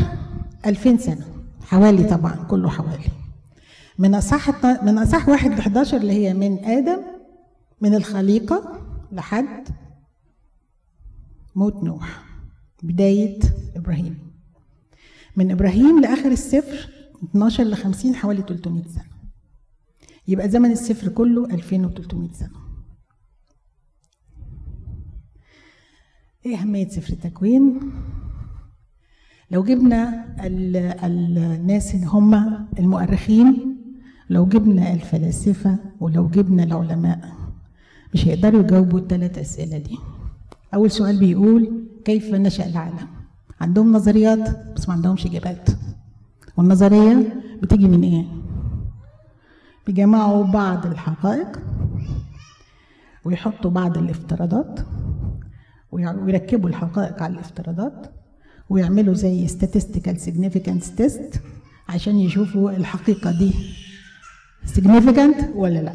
2000 سنة. حوالي طبعا كله حوالي. من أصح من أصح واحد ل 11 اللي هي من آدم من الخليقة لحد موت نوح. بداية إبراهيم. من إبراهيم لآخر السفر 12 ل 50 حوالي 300 سنة. يبقى زمن السفر كله 2300 سنة. إيه أهمية سفر التكوين؟ لو جبنا ال- الناس اللي هم المؤرخين لو جبنا الفلاسفة ولو جبنا العلماء مش هيقدروا يجاوبوا الثلاث أسئلة دي. أول سؤال بيقول كيف نشأ العالم؟ عندهم نظريات بس ما عندهمش إجابات. والنظرية بتيجي من إيه؟ بيجمعوا بعض الحقائق ويحطوا بعض الافتراضات ويركبوا الحقائق على الافتراضات ويعملوا زي statistical significance test عشان يشوفوا الحقيقة دي significant ولا لا.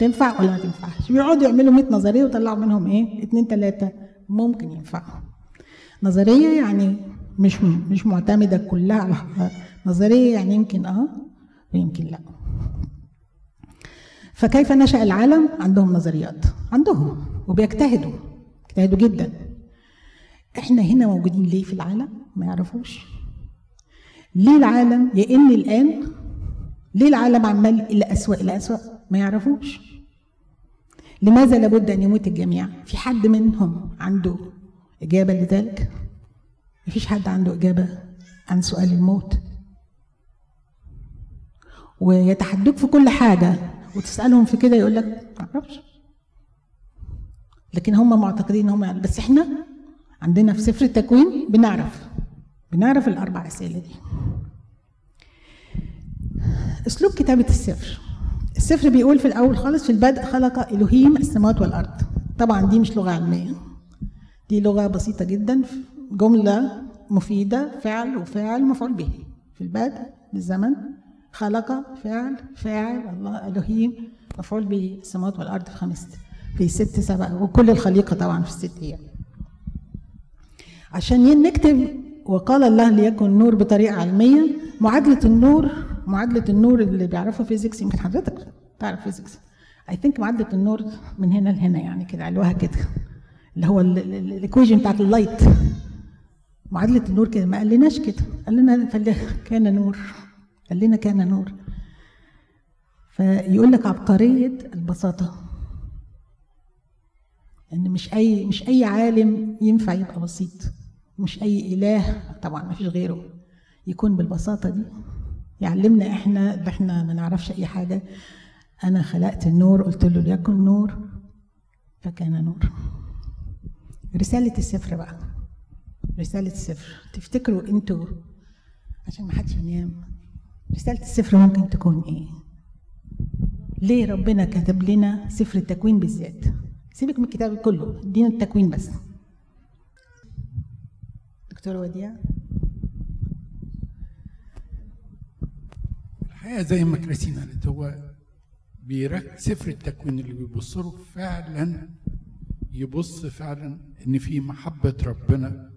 تنفع ولا ما تنفعش؟ بيقعدوا يعملوا 100 نظرية ويطلعوا منهم إيه؟ اتنين تلاتة. ممكن ينفعوا نظرية يعني مش مش معتمدة كلها على حقائق نظرية يعني يمكن آه ويمكن لا. فكيف نشأ العالم؟ عندهم نظريات. عندهم وبيجتهدوا. بيجتهدوا جدا. إحنا هنا موجودين ليه في العالم؟ ما يعرفوش. ليه العالم؟ يئن الآن. ليه العالم عمال إلى أسوأ إلى أسوأ؟ ما يعرفوش. لماذا لابد أن يموت الجميع؟ في حد منهم عنده إجابة لذلك؟ مفيش حد عنده إجابة عن سؤال الموت. ويتحدوك في كل حاجة. وتسألهم في كده يقول لك معرفش لكن هم معتقدين إن هم يعرفوا. بس إحنا عندنا في سفر التكوين بنعرف بنعرف الأربع أسئلة دي. أسلوب كتابة السفر. السفر بيقول في الأول خالص في البدء خلق إلهيم السماوات والأرض. طبعا دي مش لغة علمية. دي لغة بسيطة جدا جملة مفيدة فعل وفاعل مفعول به. في البدء للزمن خلق فعل فاعل الله إلهيم مفعول به السماوات والأرض في خمس في ست سبع وكل الخليقة طبعا في الست أيام. عشان نكتب وقال الله ليكن نور بطريقة علمية معادلة النور معادلة النور اللي بيعرفها physics يمكن حضرتك تعرف physics. I think معادلة النور من هنا لهنا يعني كده علوها كده اللي هو ال equation بتاعت ال light معادلة النور كده ما قالناش كده قال لنا كان نور. قال لنا كان نور. فيقول لك عبقرية البساطة. ان مش أي مش أي عالم ينفع يبقى بسيط. مش أي إله طبعا ما فيش غيره يكون بالبساطة دي. يعلمنا إحنا اللي إحنا ما نعرفش أي حاجة. أنا خلقت النور قلت له ليكن نور فكان نور. رسالة السفر بقى. رسالة السفر. تفتكروا أنتوا؟ عشان ما حدش ينام. رسالة السفر ممكن تكون إيه؟ ليه ربنا كتب لنا سفر التكوين بالذات؟ سيبك من الكتاب كله ادينا التكوين بس. دكتور وديع. الحقيقة زي ما كريستينا قالت هو بيرك سفر التكوين اللي بيبص له فعلا يبص فعلا إن في محبة ربنا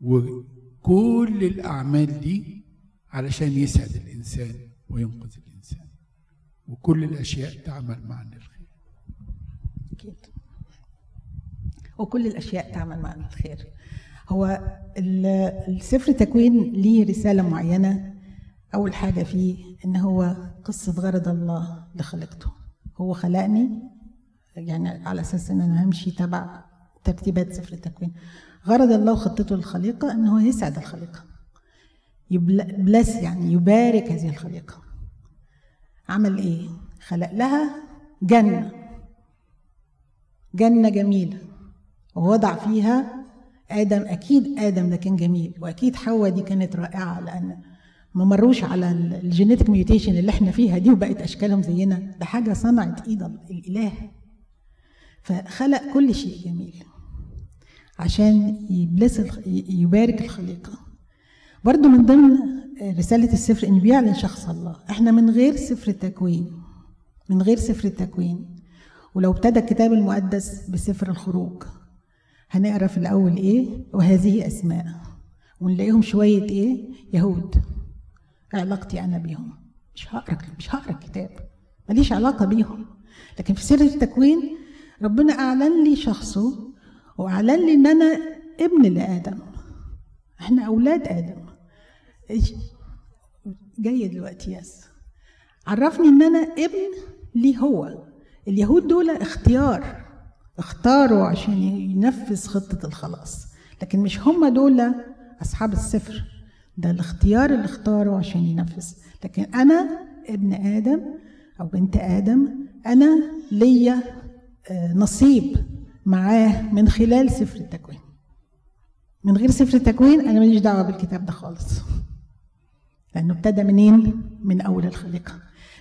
وكل الأعمال دي علشان يسعد الإنسان وينقذ الإنسان. وكل الأشياء تعمل معا للخير. أكيد. وكل الأشياء تعمل معنا الخير هو ال- السفر التكوين ليه رسالة معينة؟ أول حاجة فيه إن هو قصة غرض الله لخلقته هو خلقني يعني على أساس إن أنا همشي تبع ترتيبات سفر التكوين غرض الله وخطته للخليقة إن هو يسعد الخليقة. يبلس يعني يبارك هذه الخليقة. عمل إيه؟ خلق لها جنة. جنة جميلة. ووضع فيها آدم أكيد آدم ده كان جميل وأكيد حواء دي كانت رائعة لأن ما مروش على ال genetic mutation اللي إحنا فيها دي وبقت أشكالهم زينا. ده حاجة صنعت إيد الإله. فخلق كل شيء جميل عشان ي bless يبارك الخليقة. برضو من ضمن رسالة السفر إن بيعلن شخص الله. إحنا من غير سفر التكوين من غير سفر التكوين. ولو ابتدى الكتاب المقدس بسفر الخروج هنقرأ في الأول إيه؟ وهذه أسماء. ونلاقيهم شوية إيه؟ يهود. علاقتي أنا بيهم. مش هقرأ مش هقرأ الكتاب ماليش علاقة بيهم. لكن في سر التكوين ربنا أعلن لي شخصه وأعلن لي إن أنا ابن لآدم. إحنا أولاد آدم. جاي دلوقتي يس عرفني إن أنا ابن ليه هو. اليهود دول اختيار اختاروا عشان ينفذ خطة الخلاص لكن مش هم دول أصحاب السفر ده الاختيار اللي اختاره عشان ينفذ. لكن أنا ابن آدم أو بنت آدم أنا ليا آه، نصيب معاه من خلال سفر التكوين. من غير سفر التكوين أنا ماليش دعوة بالكتاب ده خالص. لأنه ابتدى منين؟ من أول الخليقة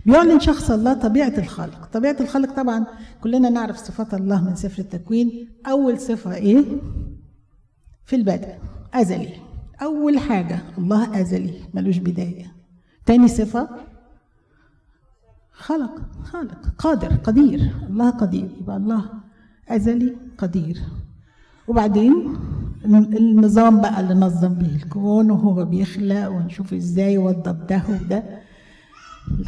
بيعلن شخص الله طبيعة الخالق. طبيعة الخالق طبعا كلنا نعرف صفات الله من سفر التكوين. أول صفة إيه؟ في البدء أزلي. أول حاجة الله أزلي ملوش بداية. تاني صفة؟ خلق. خالق. قادر قدير. الله قدير. يبقى الله أزلي قدير. وبعدين؟ النظام بقى اللي نظم به الكون وهو بيخلق ونشوف إزاي وضب ده وده.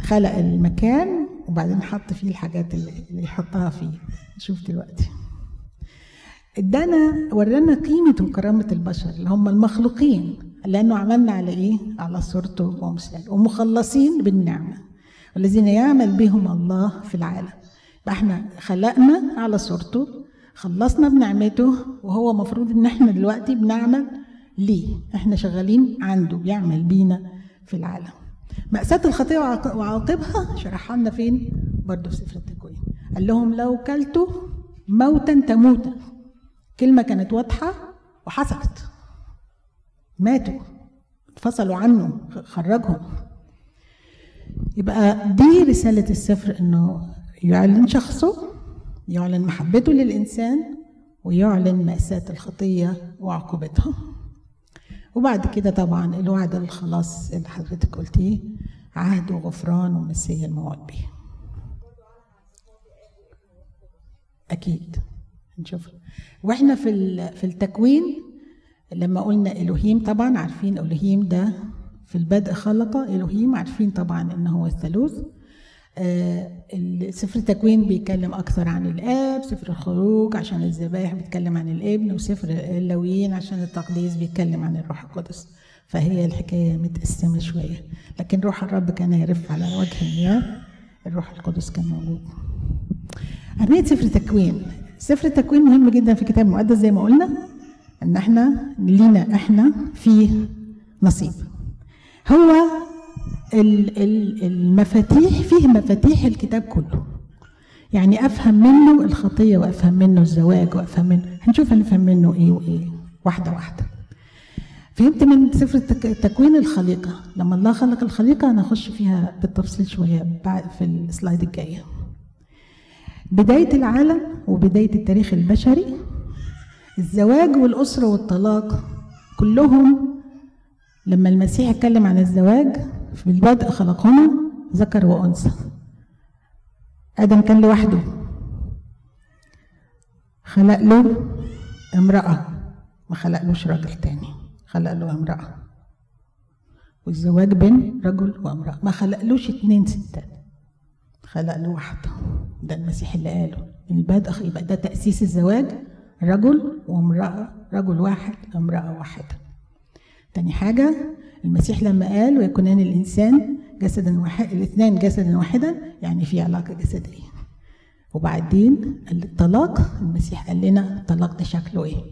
خلق المكان وبعدين حط فيه الحاجات اللي يحطها فيه. نشوف دلوقتي. ادانا ورانا قيمة وكرامة البشر اللي هم المخلوقين. لأنه عملنا على إيه؟ على صورته ومثاله. ومخلصين بالنعمة. والذين يعمل بهم الله في العالم. يبقى إحنا خلقنا على صورته. خلصنا بنعمته وهو مفروض إن إحنا دلوقتي بنعمل ليه. إحنا شغالين عنده بيعمل بينا في العالم. مأساة الخطية وعاق- وعواقبها شرحها لنا فين؟ برضه في سفر التكوين. قال لهم لو كلتوا موتا تموتا كلمة كانت واضحة وحصلت. ماتوا. اتفصلوا عنه خرجهم. يبقى دي رسالة السفر إنه يعلن شخصه يعلن محبته للإنسان ويعلن مأساة الخطية وعقوبتها. وبعد كده طبعا الوعد الخلاص اللي حضرتك قلتيه عهد وغفران ومسيا الموعود به أكيد. نشوف وإحنا في في التكوين لما قلنا إلهيم طبعا عارفين إلهيم ده في البدء خلق إلهيم عارفين طبعا إنه هو الثالوث. سفر التكوين بيتكلم أكثر عن الآب سفر الخروج عشان الذبائح بيتكلم عن الابن وسفر اللاويين عشان التقديس بيتكلم عن الروح القدس. فهي الحكاية متقسمة شوية. لكن روح الرب كان يرف على وجه المياه الروح القدس كان موجود. أهمية سفر التكوين. سفر التكوين مهم جدا في الكتاب المقدس زي ما قلنا إن إحنا لينا إحنا فيه نصيب. هو المفاتيح فيه مفاتيح الكتاب كله. يعني أفهم منه الخطية وأفهم منه الزواج وأفهم منه هنشوف هنفهم منه إيه وإيه. واحدة واحدة. فهمت من سفر التكوين الخليقة؟ لما الله خلق الخليقة هنخش فيها بالتفصيل شوية في السلايد الجاية. بداية العالم وبداية التاريخ البشري الزواج والأسرة والطلاق كلهم لما المسيح اتكلم عن الزواج في البدء خلقهما ذكر وأنثى. آدم كان لوحده. خلق له امرأة ما خلقلوش راجل تاني خلق له امرأة. والزواج بين رجل وامرأة. ما خلقلوش اتنين ستات. خلق له واحدة. ده المسيح اللي قاله. البدء يبقى ده تأسيس الزواج رجل وامرأة رجل واحد امرأة واحدة. تاني حاجة المسيح لما قال ويكونان الإنسان جسدا واحد الاثنان جسدا واحدا يعني في علاقة جسدية. وبعدين الطلاق المسيح قال لنا الطلاق ده شكله إيه؟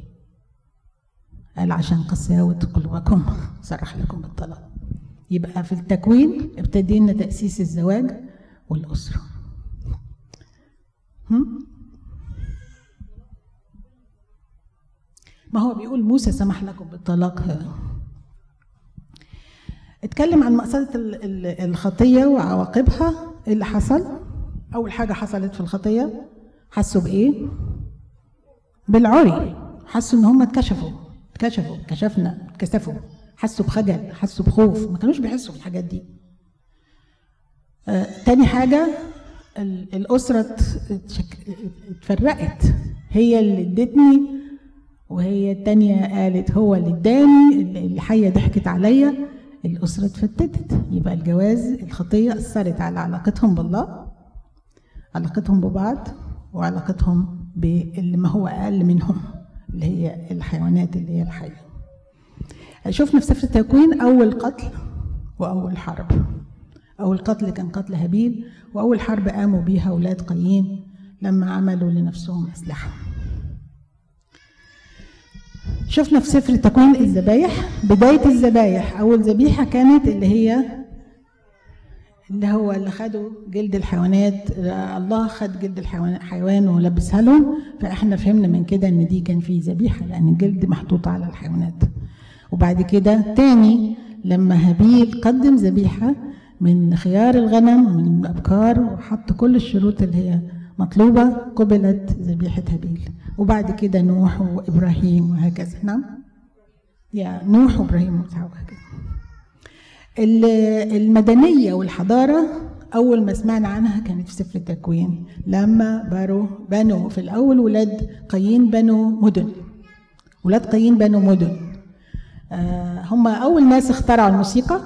قال عشان قساوة قلوبكم صرح لكم بالطلاق. يبقى في التكوين ابتدينا تأسيس الزواج والأسرة. هم؟ ما هو بيقول موسى سمح لكم بالطلاق؟ اتكلم عن مأساة ال- ال- الخطية وعواقبها. إيه اللي حصل؟ أول حاجة حصلت في الخطية حسوا بإيه؟ بالعري. حسوا إن هم اتكشفوا. اتكشفوا كشفنا اتكسفوا. حسوا بخجل حسوا بخوف. ما كانوش بيحسوا بالحاجات دي. آه، تاني حاجة ال- الأسرة اتفرقت. هي اللي ادتني وهي التانية قالت هو اللي اداني. الحية ضحكت عليا. الأسرة اتفتتت. يبقى الجواز الخطية أثرت على علاقتهم بالله علاقتهم ببعض وعلاقتهم باللي ما هو أقل منهم اللي هي الحيوانات اللي هي الحية. شفنا في سفر التكوين أول قتل وأول حرب. أول قتل كان قتل هابيل وأول حرب قاموا بيها أولاد قايين لما عملوا لنفسهم أسلحة. شفنا في سفر التكوين الذبايح بداية الذبايح. أول ذبيحة كانت اللي هي اللي هو اللي خدوا جلد الحيوانات. الله خد جلد الحيوان حيوان ولبسها لهم. فإحنا فهمنا من كده إن دي كان في ذبيحة لأن الجلد محطوط على الحيوانات. وبعد كده تاني لما هابيل قدم ذبيحة من خيار الغنم ومن الأبكار وحط كل الشروط اللي هي مطلوبة قبلت ذبيحة هابيل. وبعد كده نوح وإبراهيم وهكذا. نعم. يا نوح وإبراهيم وهكذا. ال- المدنية والحضارة أول ما سمعنا عنها كانت في سفر التكوين لما بنوا بنوا في الأول ولاد قايين بنوا مدن. ولاد قايين بنوا مدن. آه، هم أول ناس اخترعوا الموسيقى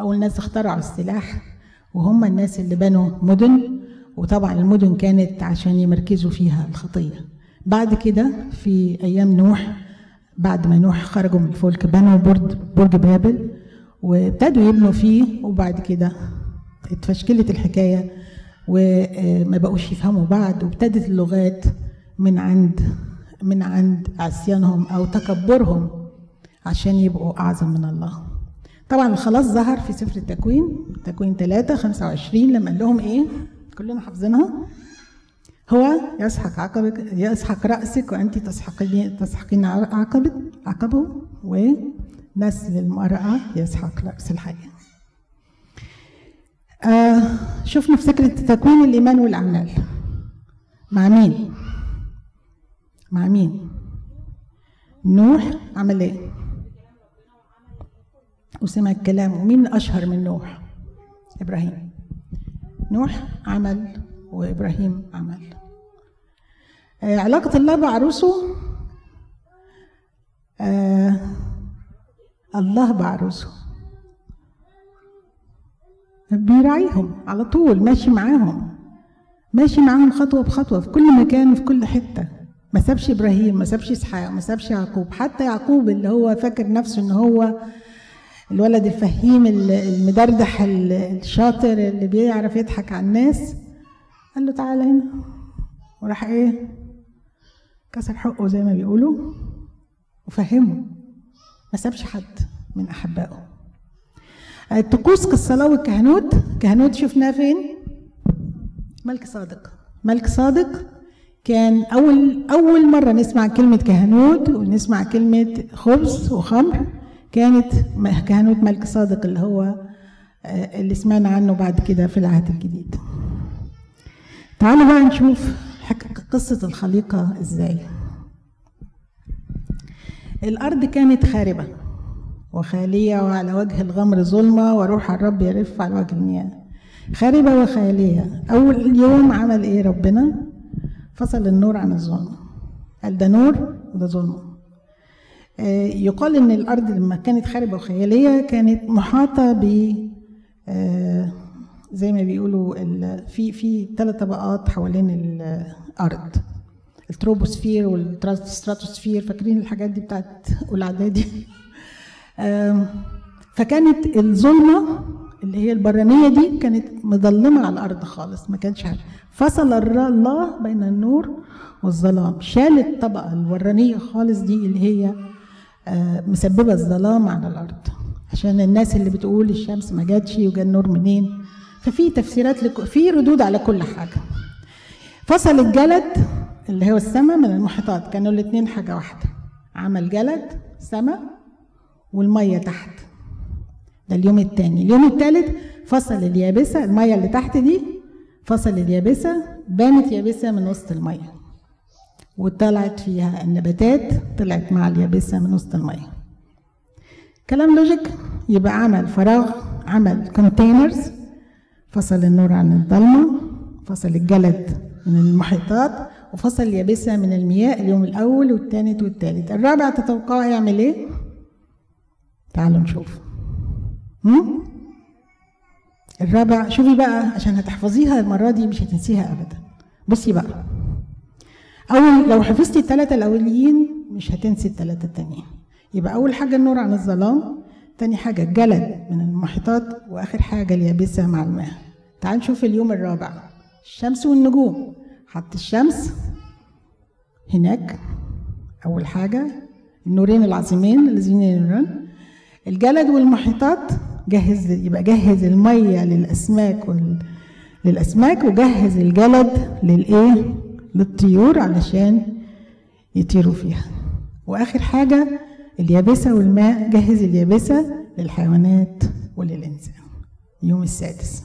أول ناس اخترعوا السلاح وهم الناس اللي بنوا مدن. وطبعا المدن كانت عشان يمركزوا فيها الخطية. بعد كده في أيام نوح بعد ما نوح خرجوا من الفلك بنوا برج برج بابل وابتدوا يبنوا فيه وبعد كده اتفشكلت الحكاية وما بقوش يفهموا بعض وابتدت اللغات من عند من عند عصيانهم أو تكبرهم عشان يبقوا أعظم من الله. طبعا الخلاص ظهر في سفر التكوين تكوين 3 25 لما قال لهم إيه؟ كلنا حافظينها. هو يسحق عقبك يسحق رأسك وأنت تسحقين تسحقين عقبك عقبه ونسل المرأة يسحق رأس الحية آه شفنا في فكرة تكوين الإيمان والأعمال مع مين؟ مع مين؟ نوح عمل إيه؟ وسمع الكلام ومين أشهر من نوح؟ إبراهيم نوح عمل وإبراهيم عمل. آه علاقة الله بعروسه آه الله بعروسه. بيراعيهم على طول ماشي معاهم. ماشي معاهم خطوة بخطوة في كل مكان وفي كل حتة. ما سابش إبراهيم ما سابش إسحاق ما سابش يعقوب. حتى يعقوب اللي هو فاكر نفسه إن هو الولد الفهيم المدردح الشاطر اللي بيعرف يضحك على الناس. قال له تعالى هنا. وراح إيه كسر حقه زي ما بيقولوا وفهمه. ما سابش حد من أحبائه. الطقوس كالصلاه والكهنوت كهنوت شفناه فين؟ ملك صادق. ملك صادق كان أول أول مرة نسمع كلمة كهنوت ونسمع كلمة خبز وخمر. كانت كهنوت ملك صادق اللي هو اللي سمعنا عنه بعد كده في العهد الجديد. تعالوا بقى نشوف قصة الخليقة إزاي. الأرض كانت خاربة وخالية وعلى وجه الغمر ظلمة وروح الرب يرف على وجه المياه. خاربة وخالية. أول يوم عمل إيه ربنا؟ فصل النور عن الظلمة قال ده نور وده ظلمة يقال إن الأرض لما كانت خربة وخالية كانت محاطة ب زي ما بيقولوا في في ثلاث طبقات حوالين الأرض. التروبوسفير والستراتوسفير فاكرين الحاجات دي بتاعت أولى إعدادي؟ [LAUGHS] فكانت الظلمة اللي هي البرانيه دي كانت مظلمة على الأرض خالص ما كانش حاجة. فصل الله بين النور والظلام. شال الطبقه الورانية خالص دي اللي هي مسببة الظلام على الأرض. عشان الناس اللي بتقول الشمس ما جاتش وجا النور منين؟ ففي تفسيرات لك... في ردود على كل حاجة. فصل الجلد اللي هو السماء من المحيطات كانوا الاثنين حاجة واحدة. عمل جلد سماء والمية تحت. ده اليوم الثاني اليوم الثالث فصل اليابسة. المية اللي تحت دي فصل اليابسة بانت يابسة من وسط المية. وطلعت فيها النباتات طلعت مع اليابسة من وسط المية. كلام logic؟ يبقى عمل فراغ عمل containers فصل النور عن الضلمة فصل الجلد من المحيطات وفصل اليابسة من المياه اليوم الأول والثالث والثالث الرابع تتوقع يعمل إيه؟ تعالوا نشوف. هم؟ الرابع شوفي بقى عشان هتحفظيها المرة دي مش هتنسيها أبدا. بصي بقى. أول لو حفظتي الثلاثة الأوليين مش هتنسي الثلاثة التانيين. يبقى أول حاجة النور عن الظلام تاني حاجة الجلد من المحيطات وآخر حاجة اليابسة مع الماء. تعال نشوف اليوم الرابع. الشمس والنجوم. حط الشمس هناك. أول حاجة النورين العظيمين الذين ينوران الجلد والمحيطات. جهز يبقى جهز المية للأسماك وال... للأسماك وجهز الجلد للإيه؟ للطيور علشان يطيروا فيها. وآخر حاجة اليابسة والماء جهز اليابسة للحيوانات وللإنسان. يوم السادس.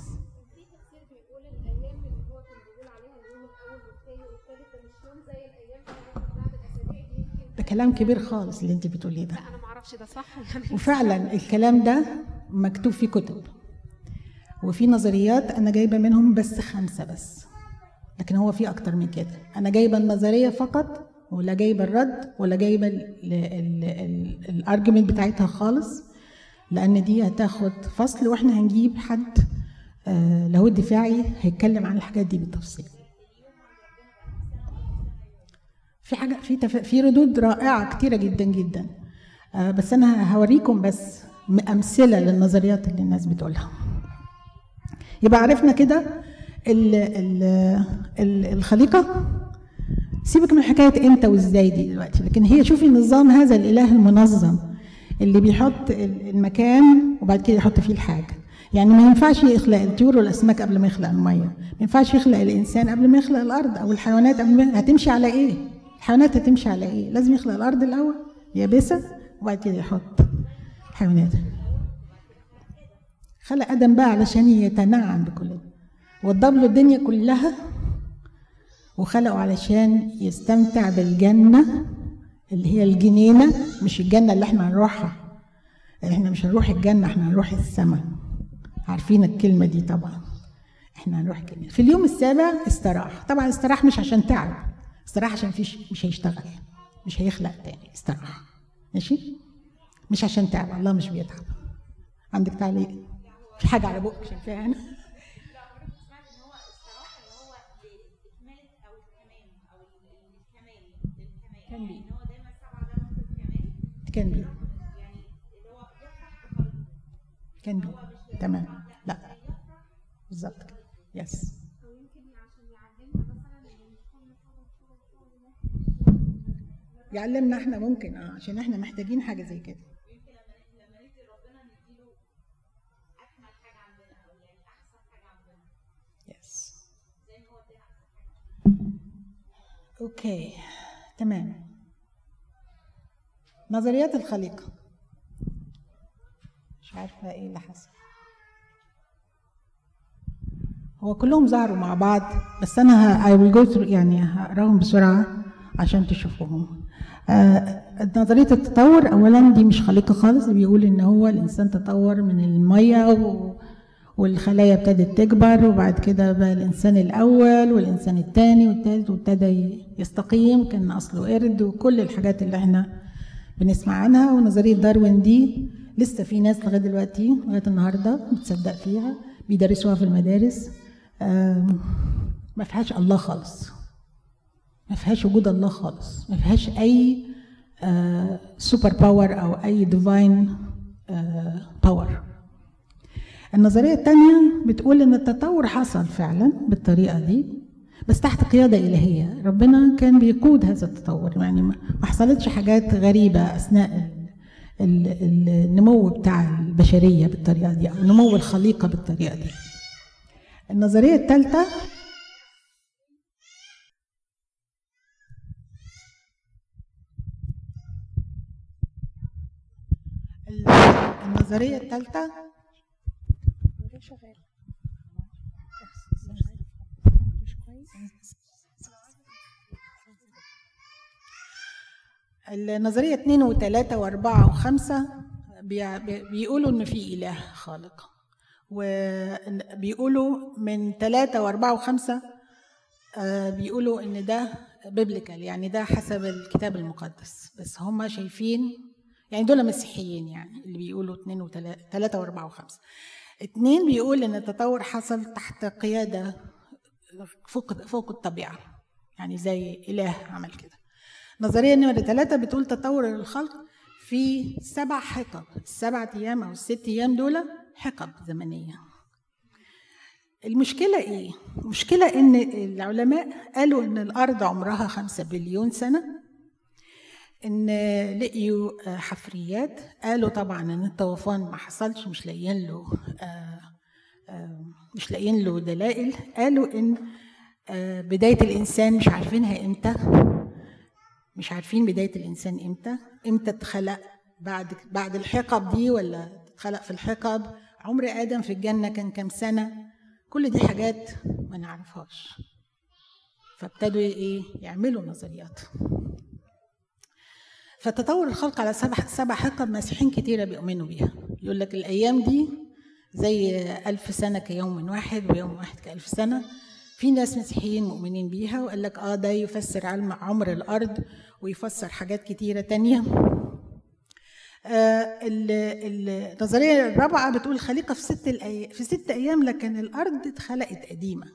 ده كلام كبير خالص اللي انت بتقوليه ده. أنا ما أعرفش ده صح يعني وفعلا الكلام ده مكتوب في كتب. وفي نظريات أنا جايبة منهم بس خمسة بس لكن هو في أكتر من كده. أنا جايبة النظرية فقط ولا جايبة الرد ولا جايبة الارجيومنت بتاعتها خالص لأن دي هتاخد فصل وإحنا هنجيب حد آه لاهوت دفاعي هيتكلم عن الحاجات دي بالتفصيل. في حاجة في تف... في ردود رائعة كتيرة جدا جدا. آه بس أنا هوريكم بس أمثلة للنظريات اللي الناس بتقولها. يبقى عرفنا كده ال ال ال الخليقة. سيبك من حكاية إمتى وإزاي دي دلوقتي لكن هي شوفي نظام هذا الإله المنظم اللي بيحط ال- المكان وبعد كده يحط فيه الحاجة. يعني ما ينفعش يخلق الطيور والأسماك قبل ما يخلق المية. ما ينفعش يخلق الإنسان قبل ما يخلق الأرض أو الحيوانات قبل ما هتمشي على إيه؟ الحيوانات هتمشي على إيه؟ لازم يخلق الأرض الأول يابسة وبعد كده يحط الحيوانات خلق آدم بقى علشان يتنعم بكل ده. وضب له الدنيا كلها وخلقه علشان يستمتع بالجنة اللي هي الجنينة مش الجنة اللي إحنا هنروحها. إحنا مش هنروح الجنة إحنا هنروح السماء. عارفين الكلمة دي طبعا. إحنا هنروح الجنة في اليوم السابع استراح. طبعا استراح مش عشان تعب. استراح عشان فيش مش هيشتغل. مش هيخلق تاني. استراح. ماشي؟ مش عشان تعب. الله مش بيتعب. عندك تعليق؟ في حاجة على بقك شايفاها هنا؟ كان بيه كان بيه كان بيه تمام. لا. بالظبط. كده يس يعلمنا إحنا ممكن آه عشان إحنا محتاجين حاجة زي كده. يس أوكي تمام. نظريات الخليقة. مش عارفة إيه اللي حصل. هو كلهم ظهروا مع بعض بس أنا will go through يعني هقراهم بسرعة عشان تشوفوهم. آه نظرية التطور اولا دي مش خليقة خالص بيقول إن هو الإنسان تطور من المية و والخلايا ابتدت تكبر وبعد كده بقى الإنسان الأول والإنسان الثاني والثالث وابتدى يستقيم كان أصله قرد وكل الحاجات اللي إحنا بنسمع عنها ونظرية داروين دي لسه في ناس لغاية دلوقتي لغاية النهارده بتصدق فيها بيدرسوها في المدارس. ما فيهاش الله خالص. ما فيهاش وجود الله خالص. ما فيهاش أي super power أو أي divine power النظرية الثانية بتقول إن التطور حصل فعلا بالطريقة دي. بس تحت قيادة إلهية. ربنا كان بيقود هذا التطور. يعني ما حصلتش حاجات غريبة أثناء ال- ال- النمو بتاع البشرية بالطريقة دي أو نمو الخليقة بالطريقة دي. النظرية الثالثة ال- النظرية الثالثة النظرية اتنين وتلاتة وأربعة وخمسة بي- بي- بيقولوا إن في إله خالق. وبيقولوا من تلاتة وأربعة وخمسة آه، بيقولوا إن ده biblical يعني ده حسب الكتاب المقدس. بس هم شايفين يعني دول مسيحيين يعني اللي بيقولوا اتنين وتلاتة تلاتة وأربعة وخمسة. اتنين بيقول إن التطور حصل تحت قيادة فوق فوق الطبيعة يعني زي إله عمل كده. نظرية نمرة ثلاثة بتقول تطور الخلق في سبع حقب السبع أيام أو الست أيام دول حقب زمنية المشكلة إيه؟ المشكلة إن العلماء قالوا إن الأرض عمرها خمسة بليون سنة إن لقيوا حفريات قالوا طبعا إن الطوفان ما حصلش مش لاقيين له آه، آه، مش لاقيين له دلائل قالوا إن آه، بداية الإنسان مش عارفينها إمتى مش عارفين بداية الإنسان إمتى. إمتى اتخلق؟ بعد بعد الحقب دي ولا اتخلق في الحقب؟ عمر آدم في الجنة كان كام سنة؟ كل دي حاجات ما نعرفهاش. فابتدوا إيه؟ يعملوا نظريات. فتطور الخلق على سبع سبع حقب مسيحيين كتيرة بيؤمنوا بيها. يقول لك الأيام دي زي ألف سنة كيوم واحد ويوم واحد كألف سنة. في ناس مسيحيين مؤمنين بيها وقال لك آه ده يفسر علم عمر الأرض ويفسر حاجات كتيرة تانية آه ال- ال- النظرية الرابعة بتقول الخليقه في ست. في ست أيام لكن الأرض اتخلقت قديمة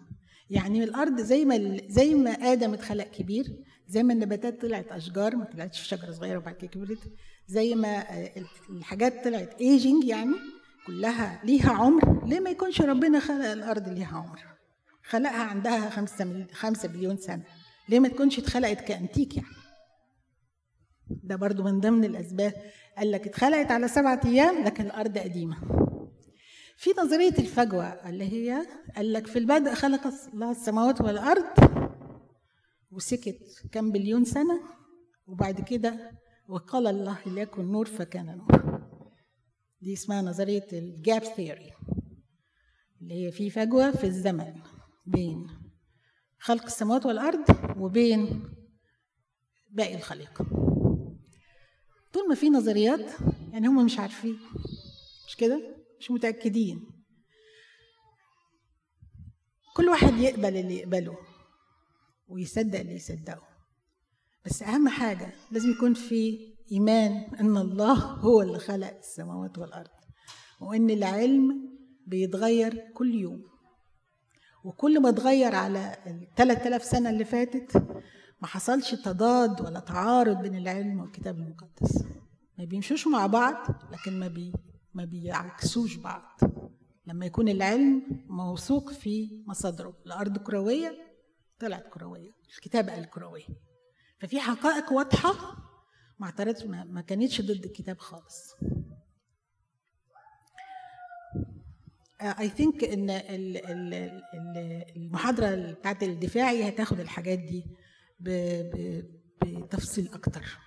يعني الأرض زي ما زي ما آدم اتخلق كبير زي ما النباتات طلعت أشجار ما طلعتش شجرة صغيرة وبعد كده كبرت زي ما آه، ال- الحاجات طلعت ايجنج يعني كلها ليها عمر ليه ما يكونش ربنا خلق الأرض ليها عمر خلقها عندها خمسة. خمسة بليون سنة ليه ما تكونش اتخلقت كأنتيك يعني ده برضو من ضمن الأسباب قال لك اتخلقت على سبعة أيام لكن الأرض قديمة. في نظرية الفجوة اللي هي قال لك في البدء خلق الله السماوات والأرض وسكت كم بليون سنة وبعد كده وقال الله ليكن نور فكان نور. دي اسمها نظرية ال gap theory اللي هي في فجوة في الزمن بين خلق السماوات والأرض وبين باقي الخليقه طول ما في نظريات يعني هم مش عارفين. مش كده؟ مش متأكدين. كل واحد يقبل اللي يقبله ويصدق اللي يصدقه. بس أهم حاجة لازم يكون في إيمان إن الله هو اللي خلق السماوات والأرض وإن العلم بيتغير كل يوم. وكل ما اتغير على ال 3000 سنة اللي فاتت ما حصلش تضاد ولا تعارض بين العلم والكتاب المقدس. ما بيمشوش مع بعض لكن ما بي ما بيعكسوش بعض. لما يكون العلم موثوق في مصادره. الأرض كروية طلعت كروية. الكتاب قال كروية. ففي حقائق واضحة ما اعترضت ما كانتش ضد الكتاب خالص. اي ثينك إن ال- ال- ال- المحاضرة بتاعت الدفاعي هتاخد الحاجات دي. بتفصيل أكتر.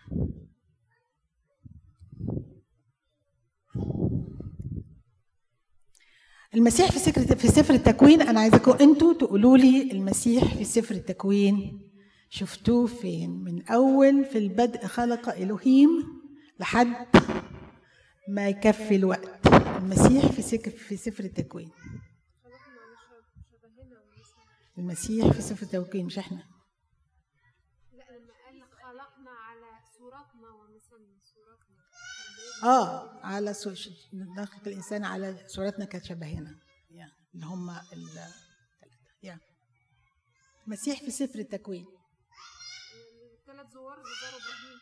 المسيح في سفر في سفر التكوين أنا عايزاكم أنتوا تقولوا لي المسيح في سفر التكوين شفتوه فين؟ من أول في البدء خلق إلهيم لحد ما يكفي الوقت. المسيح في سك في سفر التكوين. المسيح في سفر التكوين مش إحنا لا لما قال لك خلقنا على صورتنا ومثلنا صورتنا آه. على. نخلق الإنسان على صورتنا كشبهنا. يعني اللي هم ال يعني المسيح في سفر التكوين. الثلاث زوار اللي زاروا إبراهيم.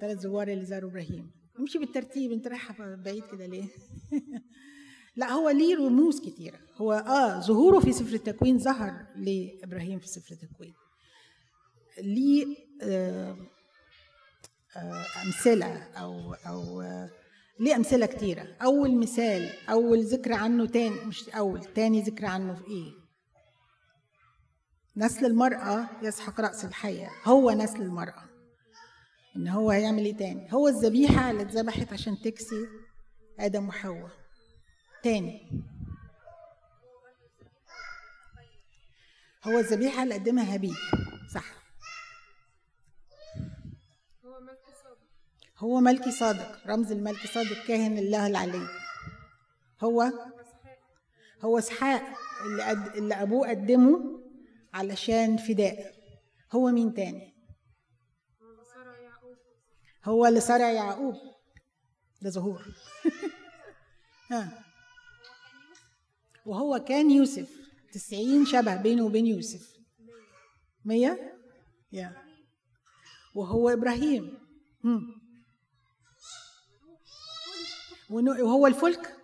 ثلاث زوار اللي زاروا إبراهيم. نمشي بالترتيب انت رايحه بعيد كده ليه؟ [LAUGHS] لا هو ليه رموز كتيرة. هو آه ظهوره في سفر التكوين ظهر لإبراهيم في سفر التكوين. ليه آه أمثلة أو أو آه ليه أمثلة كتيرة. أول مثال أول ذكر عنه تاني مش أول تاني ذكر عنه في إيه؟ نسل المرأة يسحق رأس الحية. هو نسل المرأة. إن هو هيعمل إيه تاني؟ هو الذبيحة اللي اتذبحت عشان تكسي آدم وحواء. تاني. هو الذبيحة اللي قدمها هابيل صح هو ملك صادق هو ملكي صادق رمز الملكي صادق كاهن الله العلي. هو هو اسحاق اللي قد... اللي أبوه قدمه علشان فداء. هو مين تاني؟ هو اللي صارع يعقوب. ده ظهور. [LAUGHS] ها. وهو كان يوسف. تسعين شبه بينه وبين يوسف. مية؟ يا. وهو إبراهيم. وهو الفلك؟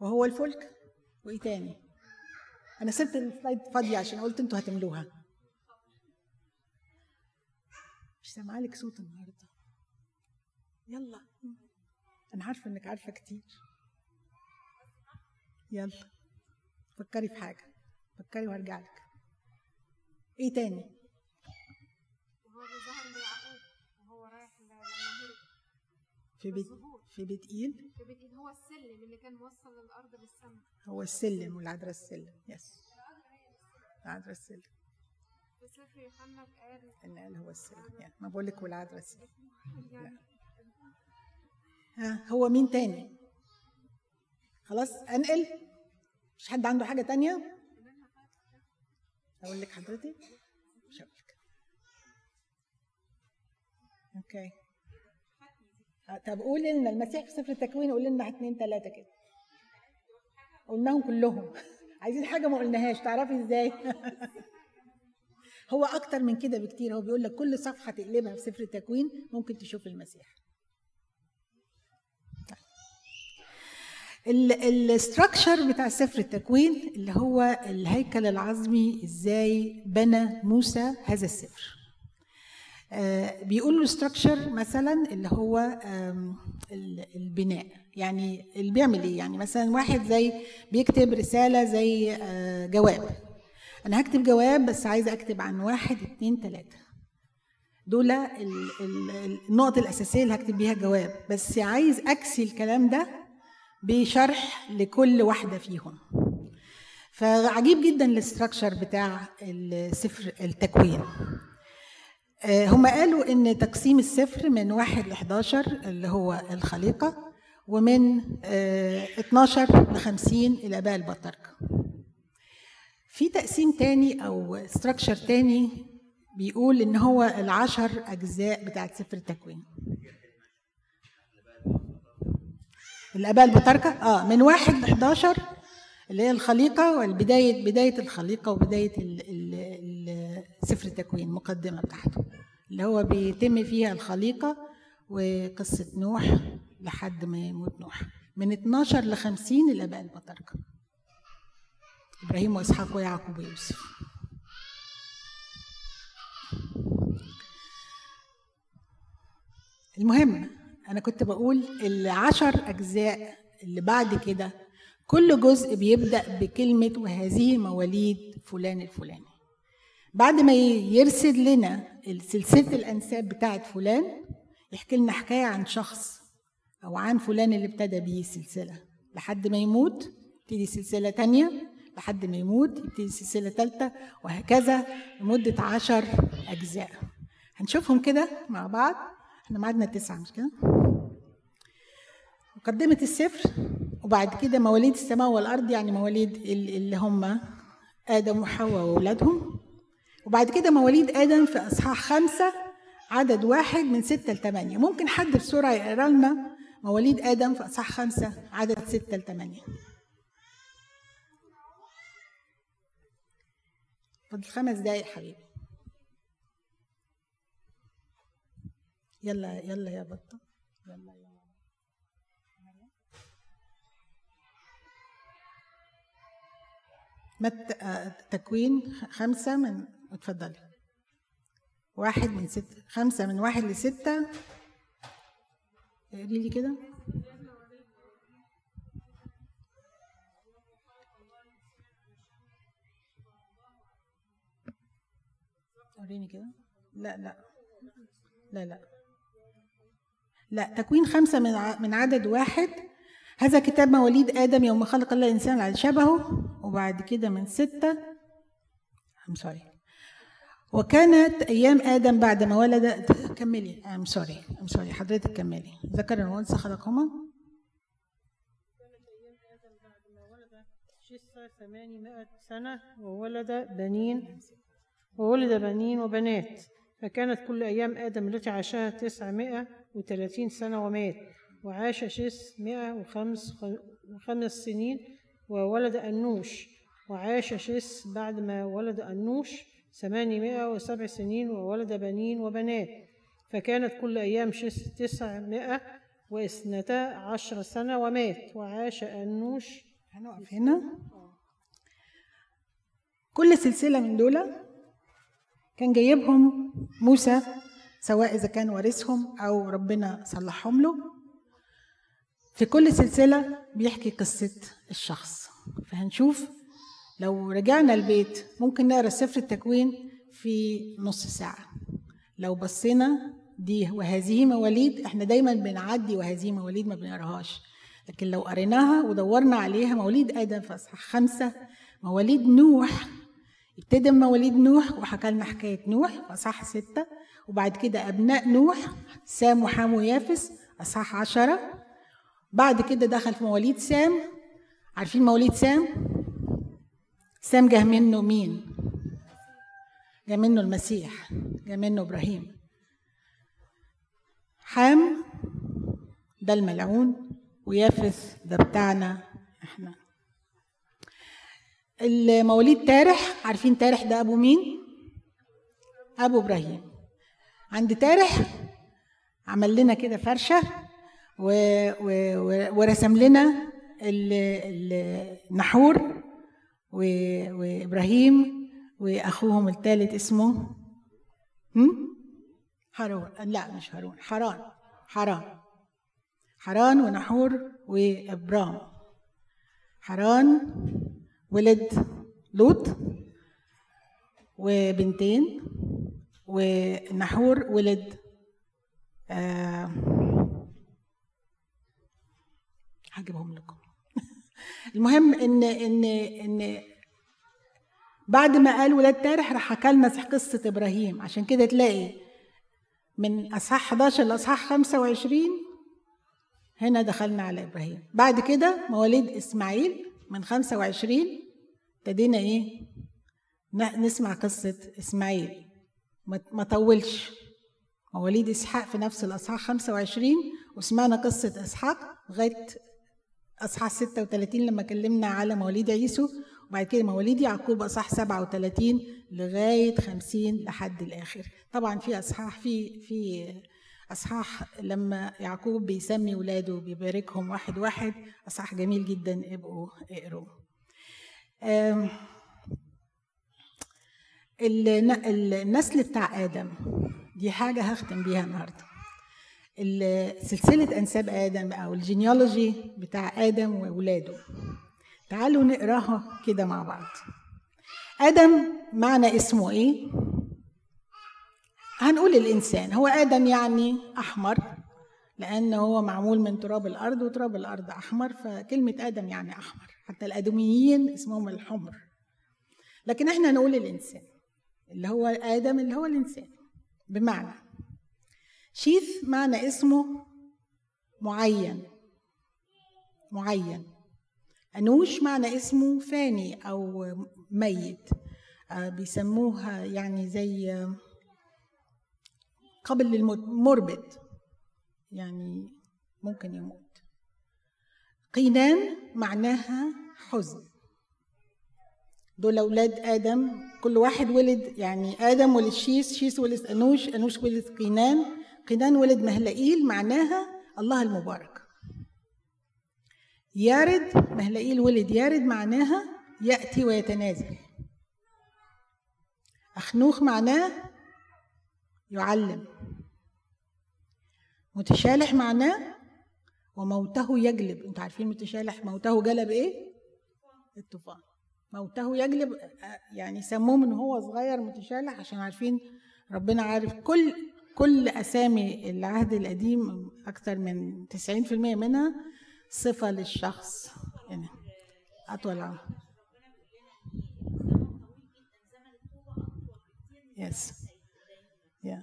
وهو الفلك؟ وإيه تاني؟ أنا سبت السلايد فاضية عشان قلت أنتوا هتملوها. مش سامعة لك صوت النهارده. يلا. أنا عارفة إنك عارفة كتير. يلا. فكري في حاجة. فكري وهرجع لك. إيه تاني؟ وهو ظهر ليعقوب وهو رايح في بيت في بيت ايل في بيت هو السلم اللي كان موصل للارض بالسماء هو السلم والعذراء السلم يس العذراء السلم. في سفر يوحنا قال إن قال هو السلم يعني ما بقول لك والعذراء السلم. [LAUGHS] يعني ها هو مين تاني؟ خلاص أنقل؟ مش حد عنده حاجة تانية؟ أقول لك حضرتك؟ مش هقول لك أوكي آه، طب قولي لنا المسيح في سفر التكوين قول لنا اتنين تلاتة كده. قلناهم كلهم. [LAUGHS] عايزين حاجة ما قلناهاش تعرفي إزاي؟ [LAUGHS] هو أكتر من كده بكتير. هو بيقول لك كل صفحة تقلبها في سفر التكوين ممكن تشوف المسيح. ال structure بتاع سفر التكوين اللي هو الهيكل العظمي إزاي بنى موسى هذا السفر. آه، بيقولوا ال structure مثلا اللي هو البناء. يعني اللي بيعمل إيه؟ يعني مثلا واحد زي بيكتب رسالة زي آه، جواب. أنا هكتب جواب بس عايزة أكتب عن واحد اتنين تلاتة. دول ال- ال- النقط الأساسية اللي هكتب بيها جواب بس عايز أكسي الكلام ده بشرح لكل واحدة فيهم. فعجيب جدا الاستراكشر بتاع السفر التكوين. هم قالوا إن تقسيم السفر من واحد ل 11 اللي هو الخليقة ومن آه، 12 ل 50 الاباء البطاركه في تقسيم تاني أو استراكشر تاني بيقول إن هو العشر أجزاء بتاعت سفر التكوين. الاباء البطاركه آه من واحد ل 11 اللي هي الخليقة والبداية بداية الخليقة وبداية ال- ال- ال- سفر التكوين المقدمه بتاعته اللي هو بيتم فيها الخليقة وقصة نوح لحد ما يموت نوح من 12 ل 50 الآباء البطاركه إبراهيم وإسحاق ويعقوب ويوسف. المهم أنا كنت بقول العشر أجزاء اللي بعد كده كل جزء بيبدأ بكلمة وهذه مواليد فلان الفلاني. بعد ما يرسل لنا سلسلة الأنساب بتاعت فلان يحكي لنا حكاية عن شخص أو عن فلان اللي ابتدى بيه السلسلة. لحد ما يموت تبتدي سلسلة تانية. لحد ما يموت يبتدي سلسلة ثالثه وهكذا لمدة عشر أجزاء. هنشوفهم كده مع بعض. إحنا معادنا تسعة مش كده؟ مقدمة السفر وبعد كده مواليد السماء والأرض يعني مواليد ال- اللي هم آدم وحواء وأولادهم. وبعد كده مواليد آدم في أصحاح خمسة عدد واحد من ستة لثمانية ممكن حد بسرعة يقرا لنا مواليد آدم في أصحاح خمسة عدد ستة لثمانية فاضل خمس دقايق حبيبي. يلا يلا يا بطة. يلا يا مت آه، تكوين خمسة من اتفضلي. واحد من ستة خمسة من واحد لستة. اقري لي كده. وريني كده. لا لا. لا لا. لا تكوين خمسة من من عدد واحد. هذا كتاب مواليد آدم يوم خلق الله الإنسان على شبهه وبعد كده من ستة. I'm sorry. وكانت أيام آدم بعد ما ولد. كملي. I'm sorry. I'm sorry. حضرتك كملي. ذكر وأنثى خلقهما. ثمانمائة سنة وولد بنين. وولد بنين وبنات. فكانت كل أيام آدم التي عاشها تسعمائة وثلاثين سنة ومات. وعاش شس مائة وخمس وخمس سنين وولد أنوش. وعاش شس بعد ما ولد أنوش. ثمانمائة وسبع سنين وولد بنين وبنات فكانت كل أيام تسعمائة واثنتا عشر سنة ومات وعاش أنوش. هنقف هنا. كل سلسلة من دول كان جايبهم موسى سواء إذا كان وارثهم أو ربنا صلحهم له. في كل سلسلة بيحكي قصة الشخص. فهنشوف لو رجعنا البيت ممكن نقرأ سفر التكوين في نص ساعة. لو بصينا دي وهذه مواليد إحنا دايما بنعدي وهذه مواليد ما بنقراهاش. لكن لو قريناها ودورنا عليها مواليد آدم في اصحاح خمسة مواليد نوح ابتدى مواليد نوح وحكى لنا حكاية نوح في اصحاح ستة وبعد كده أبناء نوح سام وحام ويافس أصحاح عشرة. بعد كده دخل في مواليد سام. عارفين مواليد سام؟ سام جه منه مين؟ جه منه المسيح جه منه إبراهيم. حام ده الملعون ويافث ده بتاعنا إحنا. المواليد تارح عارفين تارح ده أبو مين؟ أبو إبراهيم. عند تارح عمل لنا كده فرشة و... و... ورسم لنا ال... النحور. وإبراهيم وأخوهم الثالث اسمه هم؟ هارون. لا مش هارون حران. حران. حران ونحور وإبرام. حران ولد لوط وبنتين ونحور ولد آه هجيبهم لكم. المهم إن إن إن بعد ما قال ولاد تارح راح حكى لنا قصة إبراهيم. عشان كده تلاقي من اصحاح 11 لاصحاح 25 هنا دخلنا على إبراهيم. بعد كده مواليد إسماعيل من 25 ابتدينا إيه؟ نسمع قصة إسماعيل. ما ما طولش. مواليد إسحاق في نفس الأصحاح 25 وسمعنا قصة إسحاق لغاية أصحاح 36 لما كلمنا على مواليد عيسو وبعد كده مواليد يعقوب أصحاح 37 لغاية 50 لحد الآخر. طبعا في أصحاح في في أصحاح لما يعقوب بيسمي ولاده بيباركهم واحد واحد أصحاح جميل جدا ابقوا اقروا النسل بتاع آدم دي حاجة هختم بيها النهارده. سلسلة أنساب آدم أو الجينيولوجي بتاع آدم وأولاده. تعالوا نقراها كده مع بعض. آدم معنى اسمه إيه؟ هنقول الإنسان. هو آدم يعني أحمر لأن هو معمول من تراب الأرض وتراب الأرض أحمر فكلمة آدم يعني أحمر. حتى الأدميين اسمهم الحمر. لكن إحنا نقول الإنسان اللي هو آدم اللي هو الإنسان. بمعنى شيث معنى اسمه معين. معين. أنوش معنى اسمه فاني أو ميت. آه، بيسموها يعني زي آه، قبل للموت مربد يعني ممكن يموت. قينان معناها حزن. دول أولاد آدم. كل واحد ولد يعني آدم ولد شيس شيس ولد أنوش أنوش ولد قينان قينان ولد مهلئيل معناها الله المبارك. يارد مهلئيل ولد يارد معناها يأتي ويتنازل. أخنوخ معناه يعلم. متشالح معناه وموته يجلب. أنتوا عارفين متشالح موته جلب إيه؟ الطوفان. موته يجلب يعني سموه من هو صغير متشالح عشان عارفين ربنا عارف كل كل أسامي العهد القديم أكثر من 90% منها صفة للشخص. يعني أطول عمر. يس يا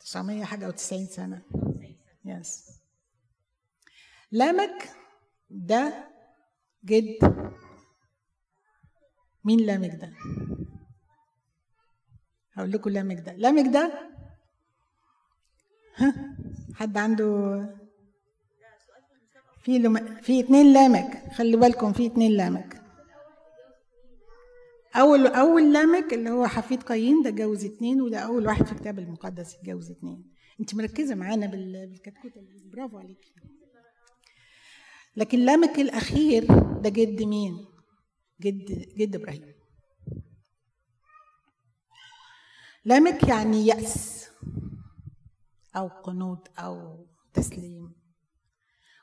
900 حاجة و90 سنة. يس لامك ده جد. مين لامك ده؟ هقول لكم لامك ده. لامك ده؟ ها؟ حد عنده؟ في لم... في اتنين لامك خلي بالكم في اتنين لامك أول أول لامك اللي هو حفيد قايين ده جوز اتنين وده أول واحد في الكتاب المقدس اتجوز اتنين. أنت مركزة معانا بال- بالكتكوته دي. برافو عليكي لكن لامك الأخير ده جد مين؟ جد جد إبراهيم. لامك يعني يأس أو قنوط أو تسليم.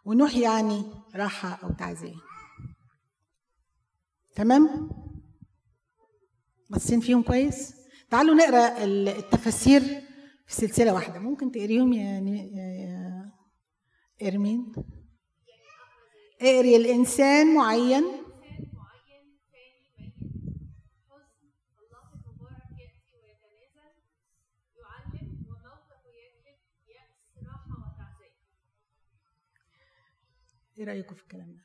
ونوح يعني راحة أو تعزية. تمام؟ باصين فيهم كويس؟ تعالوا نقرأ ال- التفاسير في سلسلة واحدة. ممكن تقريهم يا, يا, يا إرمين؟ اقري الإنسان معين إيه رأيكم في الكلام ده؟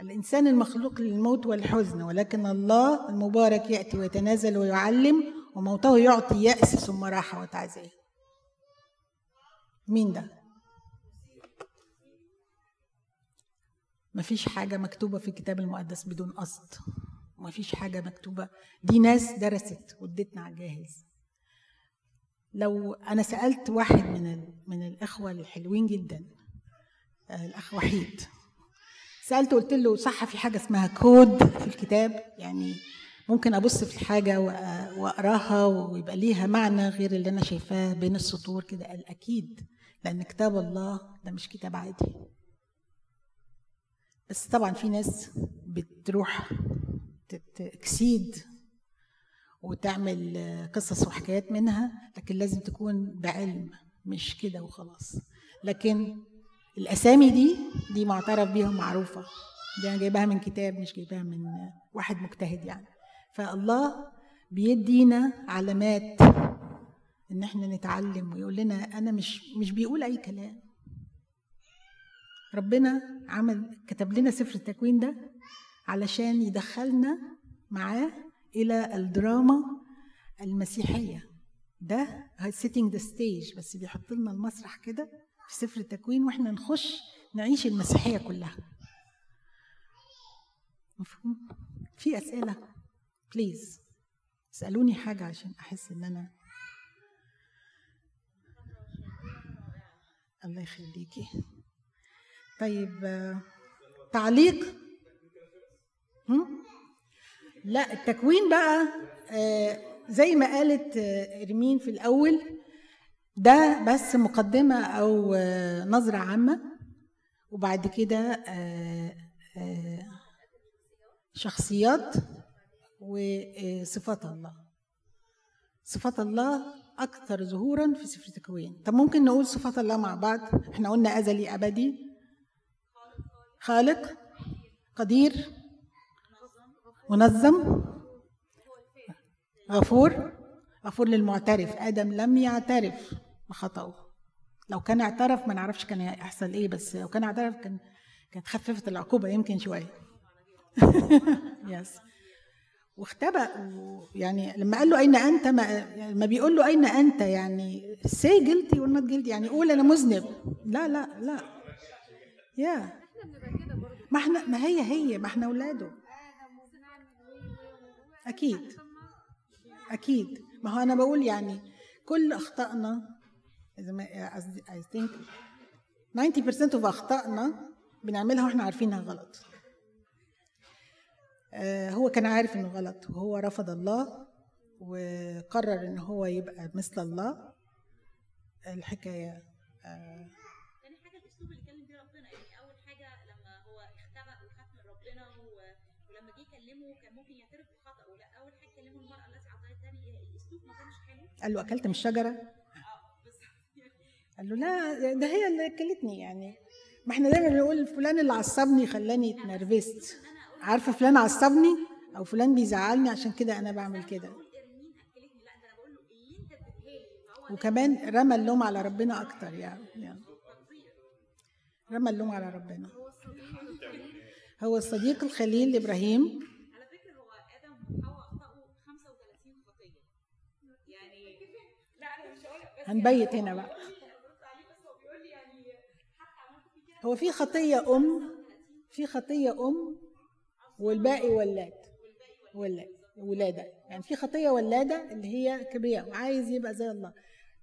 الإنسان المخلوق للموت والحزن ولكن الله المبارك يأتي ويتنازل ويعلم وموته يعطي يأس ثم راحة وتعزية. مين ده؟ مفيش حاجة مكتوبة في الكتاب المقدس بدون قصد. مفيش حاجة مكتوبة. دي ناس درست وادتنا على الجاهز. لو أنا سألت واحد من. من الإخوة الحلوين جدا آه، الأخ وحيد سالته قلت له صح في حاجة اسمها كود في الكتاب يعني ممكن أبص في الحاجة وأقراها ويبقى ليها معنى غير اللي أنا شايفاه بين السطور كده قال أكيد لأن كتاب الله ده مش كتاب عادي بس طبعا في ناس بتروح تكسيد وتعمل قصص وحكايات منها لكن لازم تكون بعلم مش كده وخلاص. لكن الأسامي دي دي معترف بيها ومعروفة. دي أنا جايباها من كتاب مش جايباها من واحد مجتهد يعني. فالله بيدينا علامات إن إحنا نتعلم ويقول لنا أنا مش مش بيقول أي كلام. ربنا عمل كتب لنا سفر التكوين ده علشان يدخلنا معاه إلى الدراما المسيحية. ده setting the stage بس بيحط لنا المسرح كده في سفر التكوين وإحنا نخش نعيش المسيحية كلها. مفهوم؟ في أسئلة؟ please اسالوني حاجة عشان أحس إن أنا الله يخليكي. طيب تعليق؟ هم؟ لا التكوين بقى آه، زي ما قالت آه، إرمين في الأول ده بس مقدمة أو آه، نظرة عامة. وبعد كده شخصيات وصفات الله. صفات الله أكثر ظهورا في سفر التكوين. طب ممكن نقول صفات الله مع بعض؟ إحنا قلنا أزلي أبدي. خالق. قدير. منظم. غفور. غفور للمعترف. آدم لم يعترف بخطأه. لو كان اعترف ما نعرفش كان هيحصل إيه بس لو كان اعترف كان كانت خففت العقوبة يمكن شوية. [LAUGHS] yes واختبأ يعني لما قال له أين أنت ما لما بيقول له أين أنت يعني say guilty ولا not guilty يعني قول أنا مذنب. لا لا لا. يا ما إحنا ما هي هي ما إحنا أولاده. أكيد. أكيد. ما هو أنا بقول يعني كل اخطائنا إذا ما اي ثينك 90% of اخطائنا بنعملها وإحنا عارفينها غلط. آه، هو كان عارف إنه غلط وهو رفض الله وقرر إن هو يبقى مثل الله. الحكاية آه، تاني حاجة الاسلوب اللي اتكلم بيه ربنا يعني اول حاجة لما هو اختبأ وخاف من ربنا و- ولما جه يكلمه كان ممكن يعترف بخطأه لا اول حاجة كلمه المراه التي اعطيت تاني الاسلوب ما كانش حلو قال له أكلت من الشجرة؟ قال له لا ده هي اللي أكلتني يعني. ما إحنا دايما بنقول فلان اللي عصبني خلاني اتنرفزت. عارفة فلان عصبني أو فلان بيزعلني؟ عشان كده أنا بعمل كده. وكمان رمى اللوم على ربنا أكتر يعني, يعني. رمى اللوم على ربنا. هو الصديق الخليل لابراهيم على فكره هو آدم وحواء اخطاوا 35 خطيه يعني لا أنا مش هقول بس هنبيت هنا بقى. هو كده في خطية أم في خطية أم والباقي ولاد ولاد ولادة. يعني في خطية ولادة اللي هي كبرياء وعايز يبقى زي الله.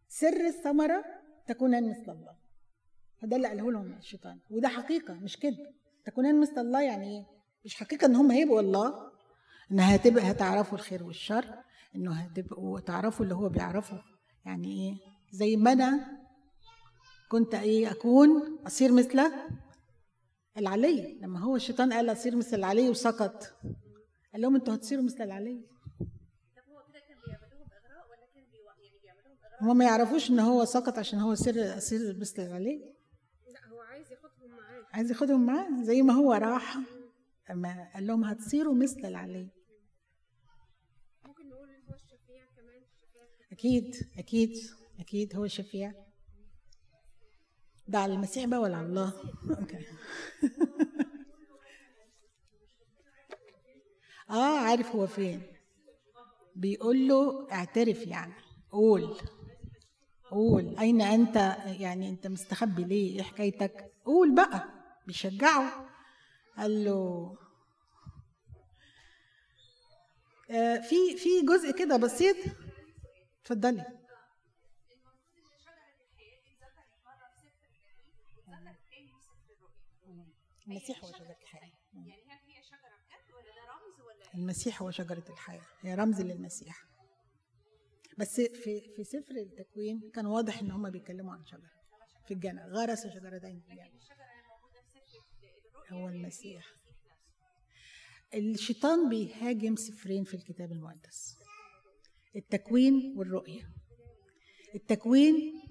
سر الثمرة تكونان مثل الله. فده اللي قاله لهم الشيطان. وده حقيقة مش كذب. تكونان مثل الله يعني إيه؟ مش حقيقة إن هم هيبقوا الله إن هتبقى هتعرفوا الخير والشر إنه هتبقوا تعرفوا اللي هو بيعرفه. يعني إيه؟ زي ما أنا كنت إيه أكون اصير مثل العلي. لما هو الشيطان قال اصير مثل العلي وسقط قال لهم أنتوا هتصيروا مثل العلي. هم ما يعرفوش إن هو سقط عشان هو سر اصير مثل العلي. لا هو عايز ياخدهم معاه. عايز ياخدهم معاه زي ما هو راح اما قال لهم هتصيروا مثل العلي. ممكن نقول إن هو الشفيع كمان؟ أكيد أكيد. أكيد هو الشفيع ده على المسيح بقى ولا على الله؟ [LAUGHS] آه عارف هو فين. بيقول له اعترف يعني. قول. قول. أين أنت؟ يعني أنت مستخبي ليه؟ إيه حكايتك؟ قول بقى. بيشجعه. قال له آه في في جزء كده بسيط. اتفضلي. المسيح هو شجرة الحياة. يعني هل هي شجرة بجد ولا ده رمز ولا المسيح هو شجرة الحياة. هي رمز للمسيح. بس في في سفر التكوين كان واضح إن هم بيتكلموا عن شجرة في الجنة. غرس شجرتين في الجنة موجودة في سفر الرؤيا هو المسيح. الشيطان بيهاجم سفرين في الكتاب المقدس. التكوين والرؤية التكوين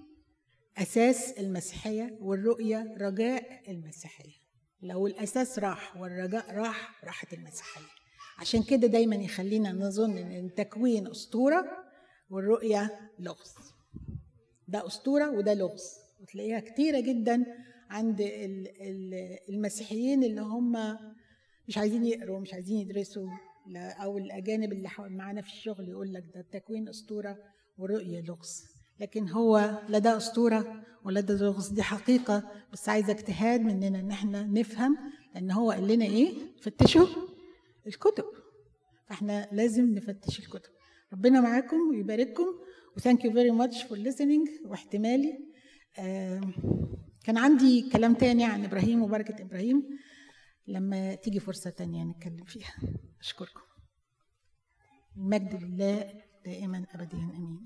أساس المسيحية والرؤية رجاء المسيحية. لو الأساس راح والرجاء راح راحت المسيحية. عشان كده دايما يخلينا نظن إن التكوين أسطورة والرؤية لغز. ده أسطورة وده لغز. وتلاقيها كتيرة جدا عند ال- ال- المسيحيين اللي هم مش عايزين يقروا مش عايزين يدرسوا. أو الأجانب اللي معانا في الشغل يقول لك ده التكوين أسطورة ورؤيه لغز. لكن هو لا ده أسطورة ولا ده دي حقيقة بس عايزة اجتهاد مننا إن إحنا نفهم لأن هو قال لنا إيه؟ فتشوا الكتب. فإحنا لازم نفتش الكتب. ربنا معاكم ويبارككم. و thank you very much for listening واحتمالي. كان عندي كلام تاني عن إبراهيم وبركة إبراهيم. لما تيجي فرصة تانية نتكلم فيها. أشكركم. المجد لله دائما أبديا أمين.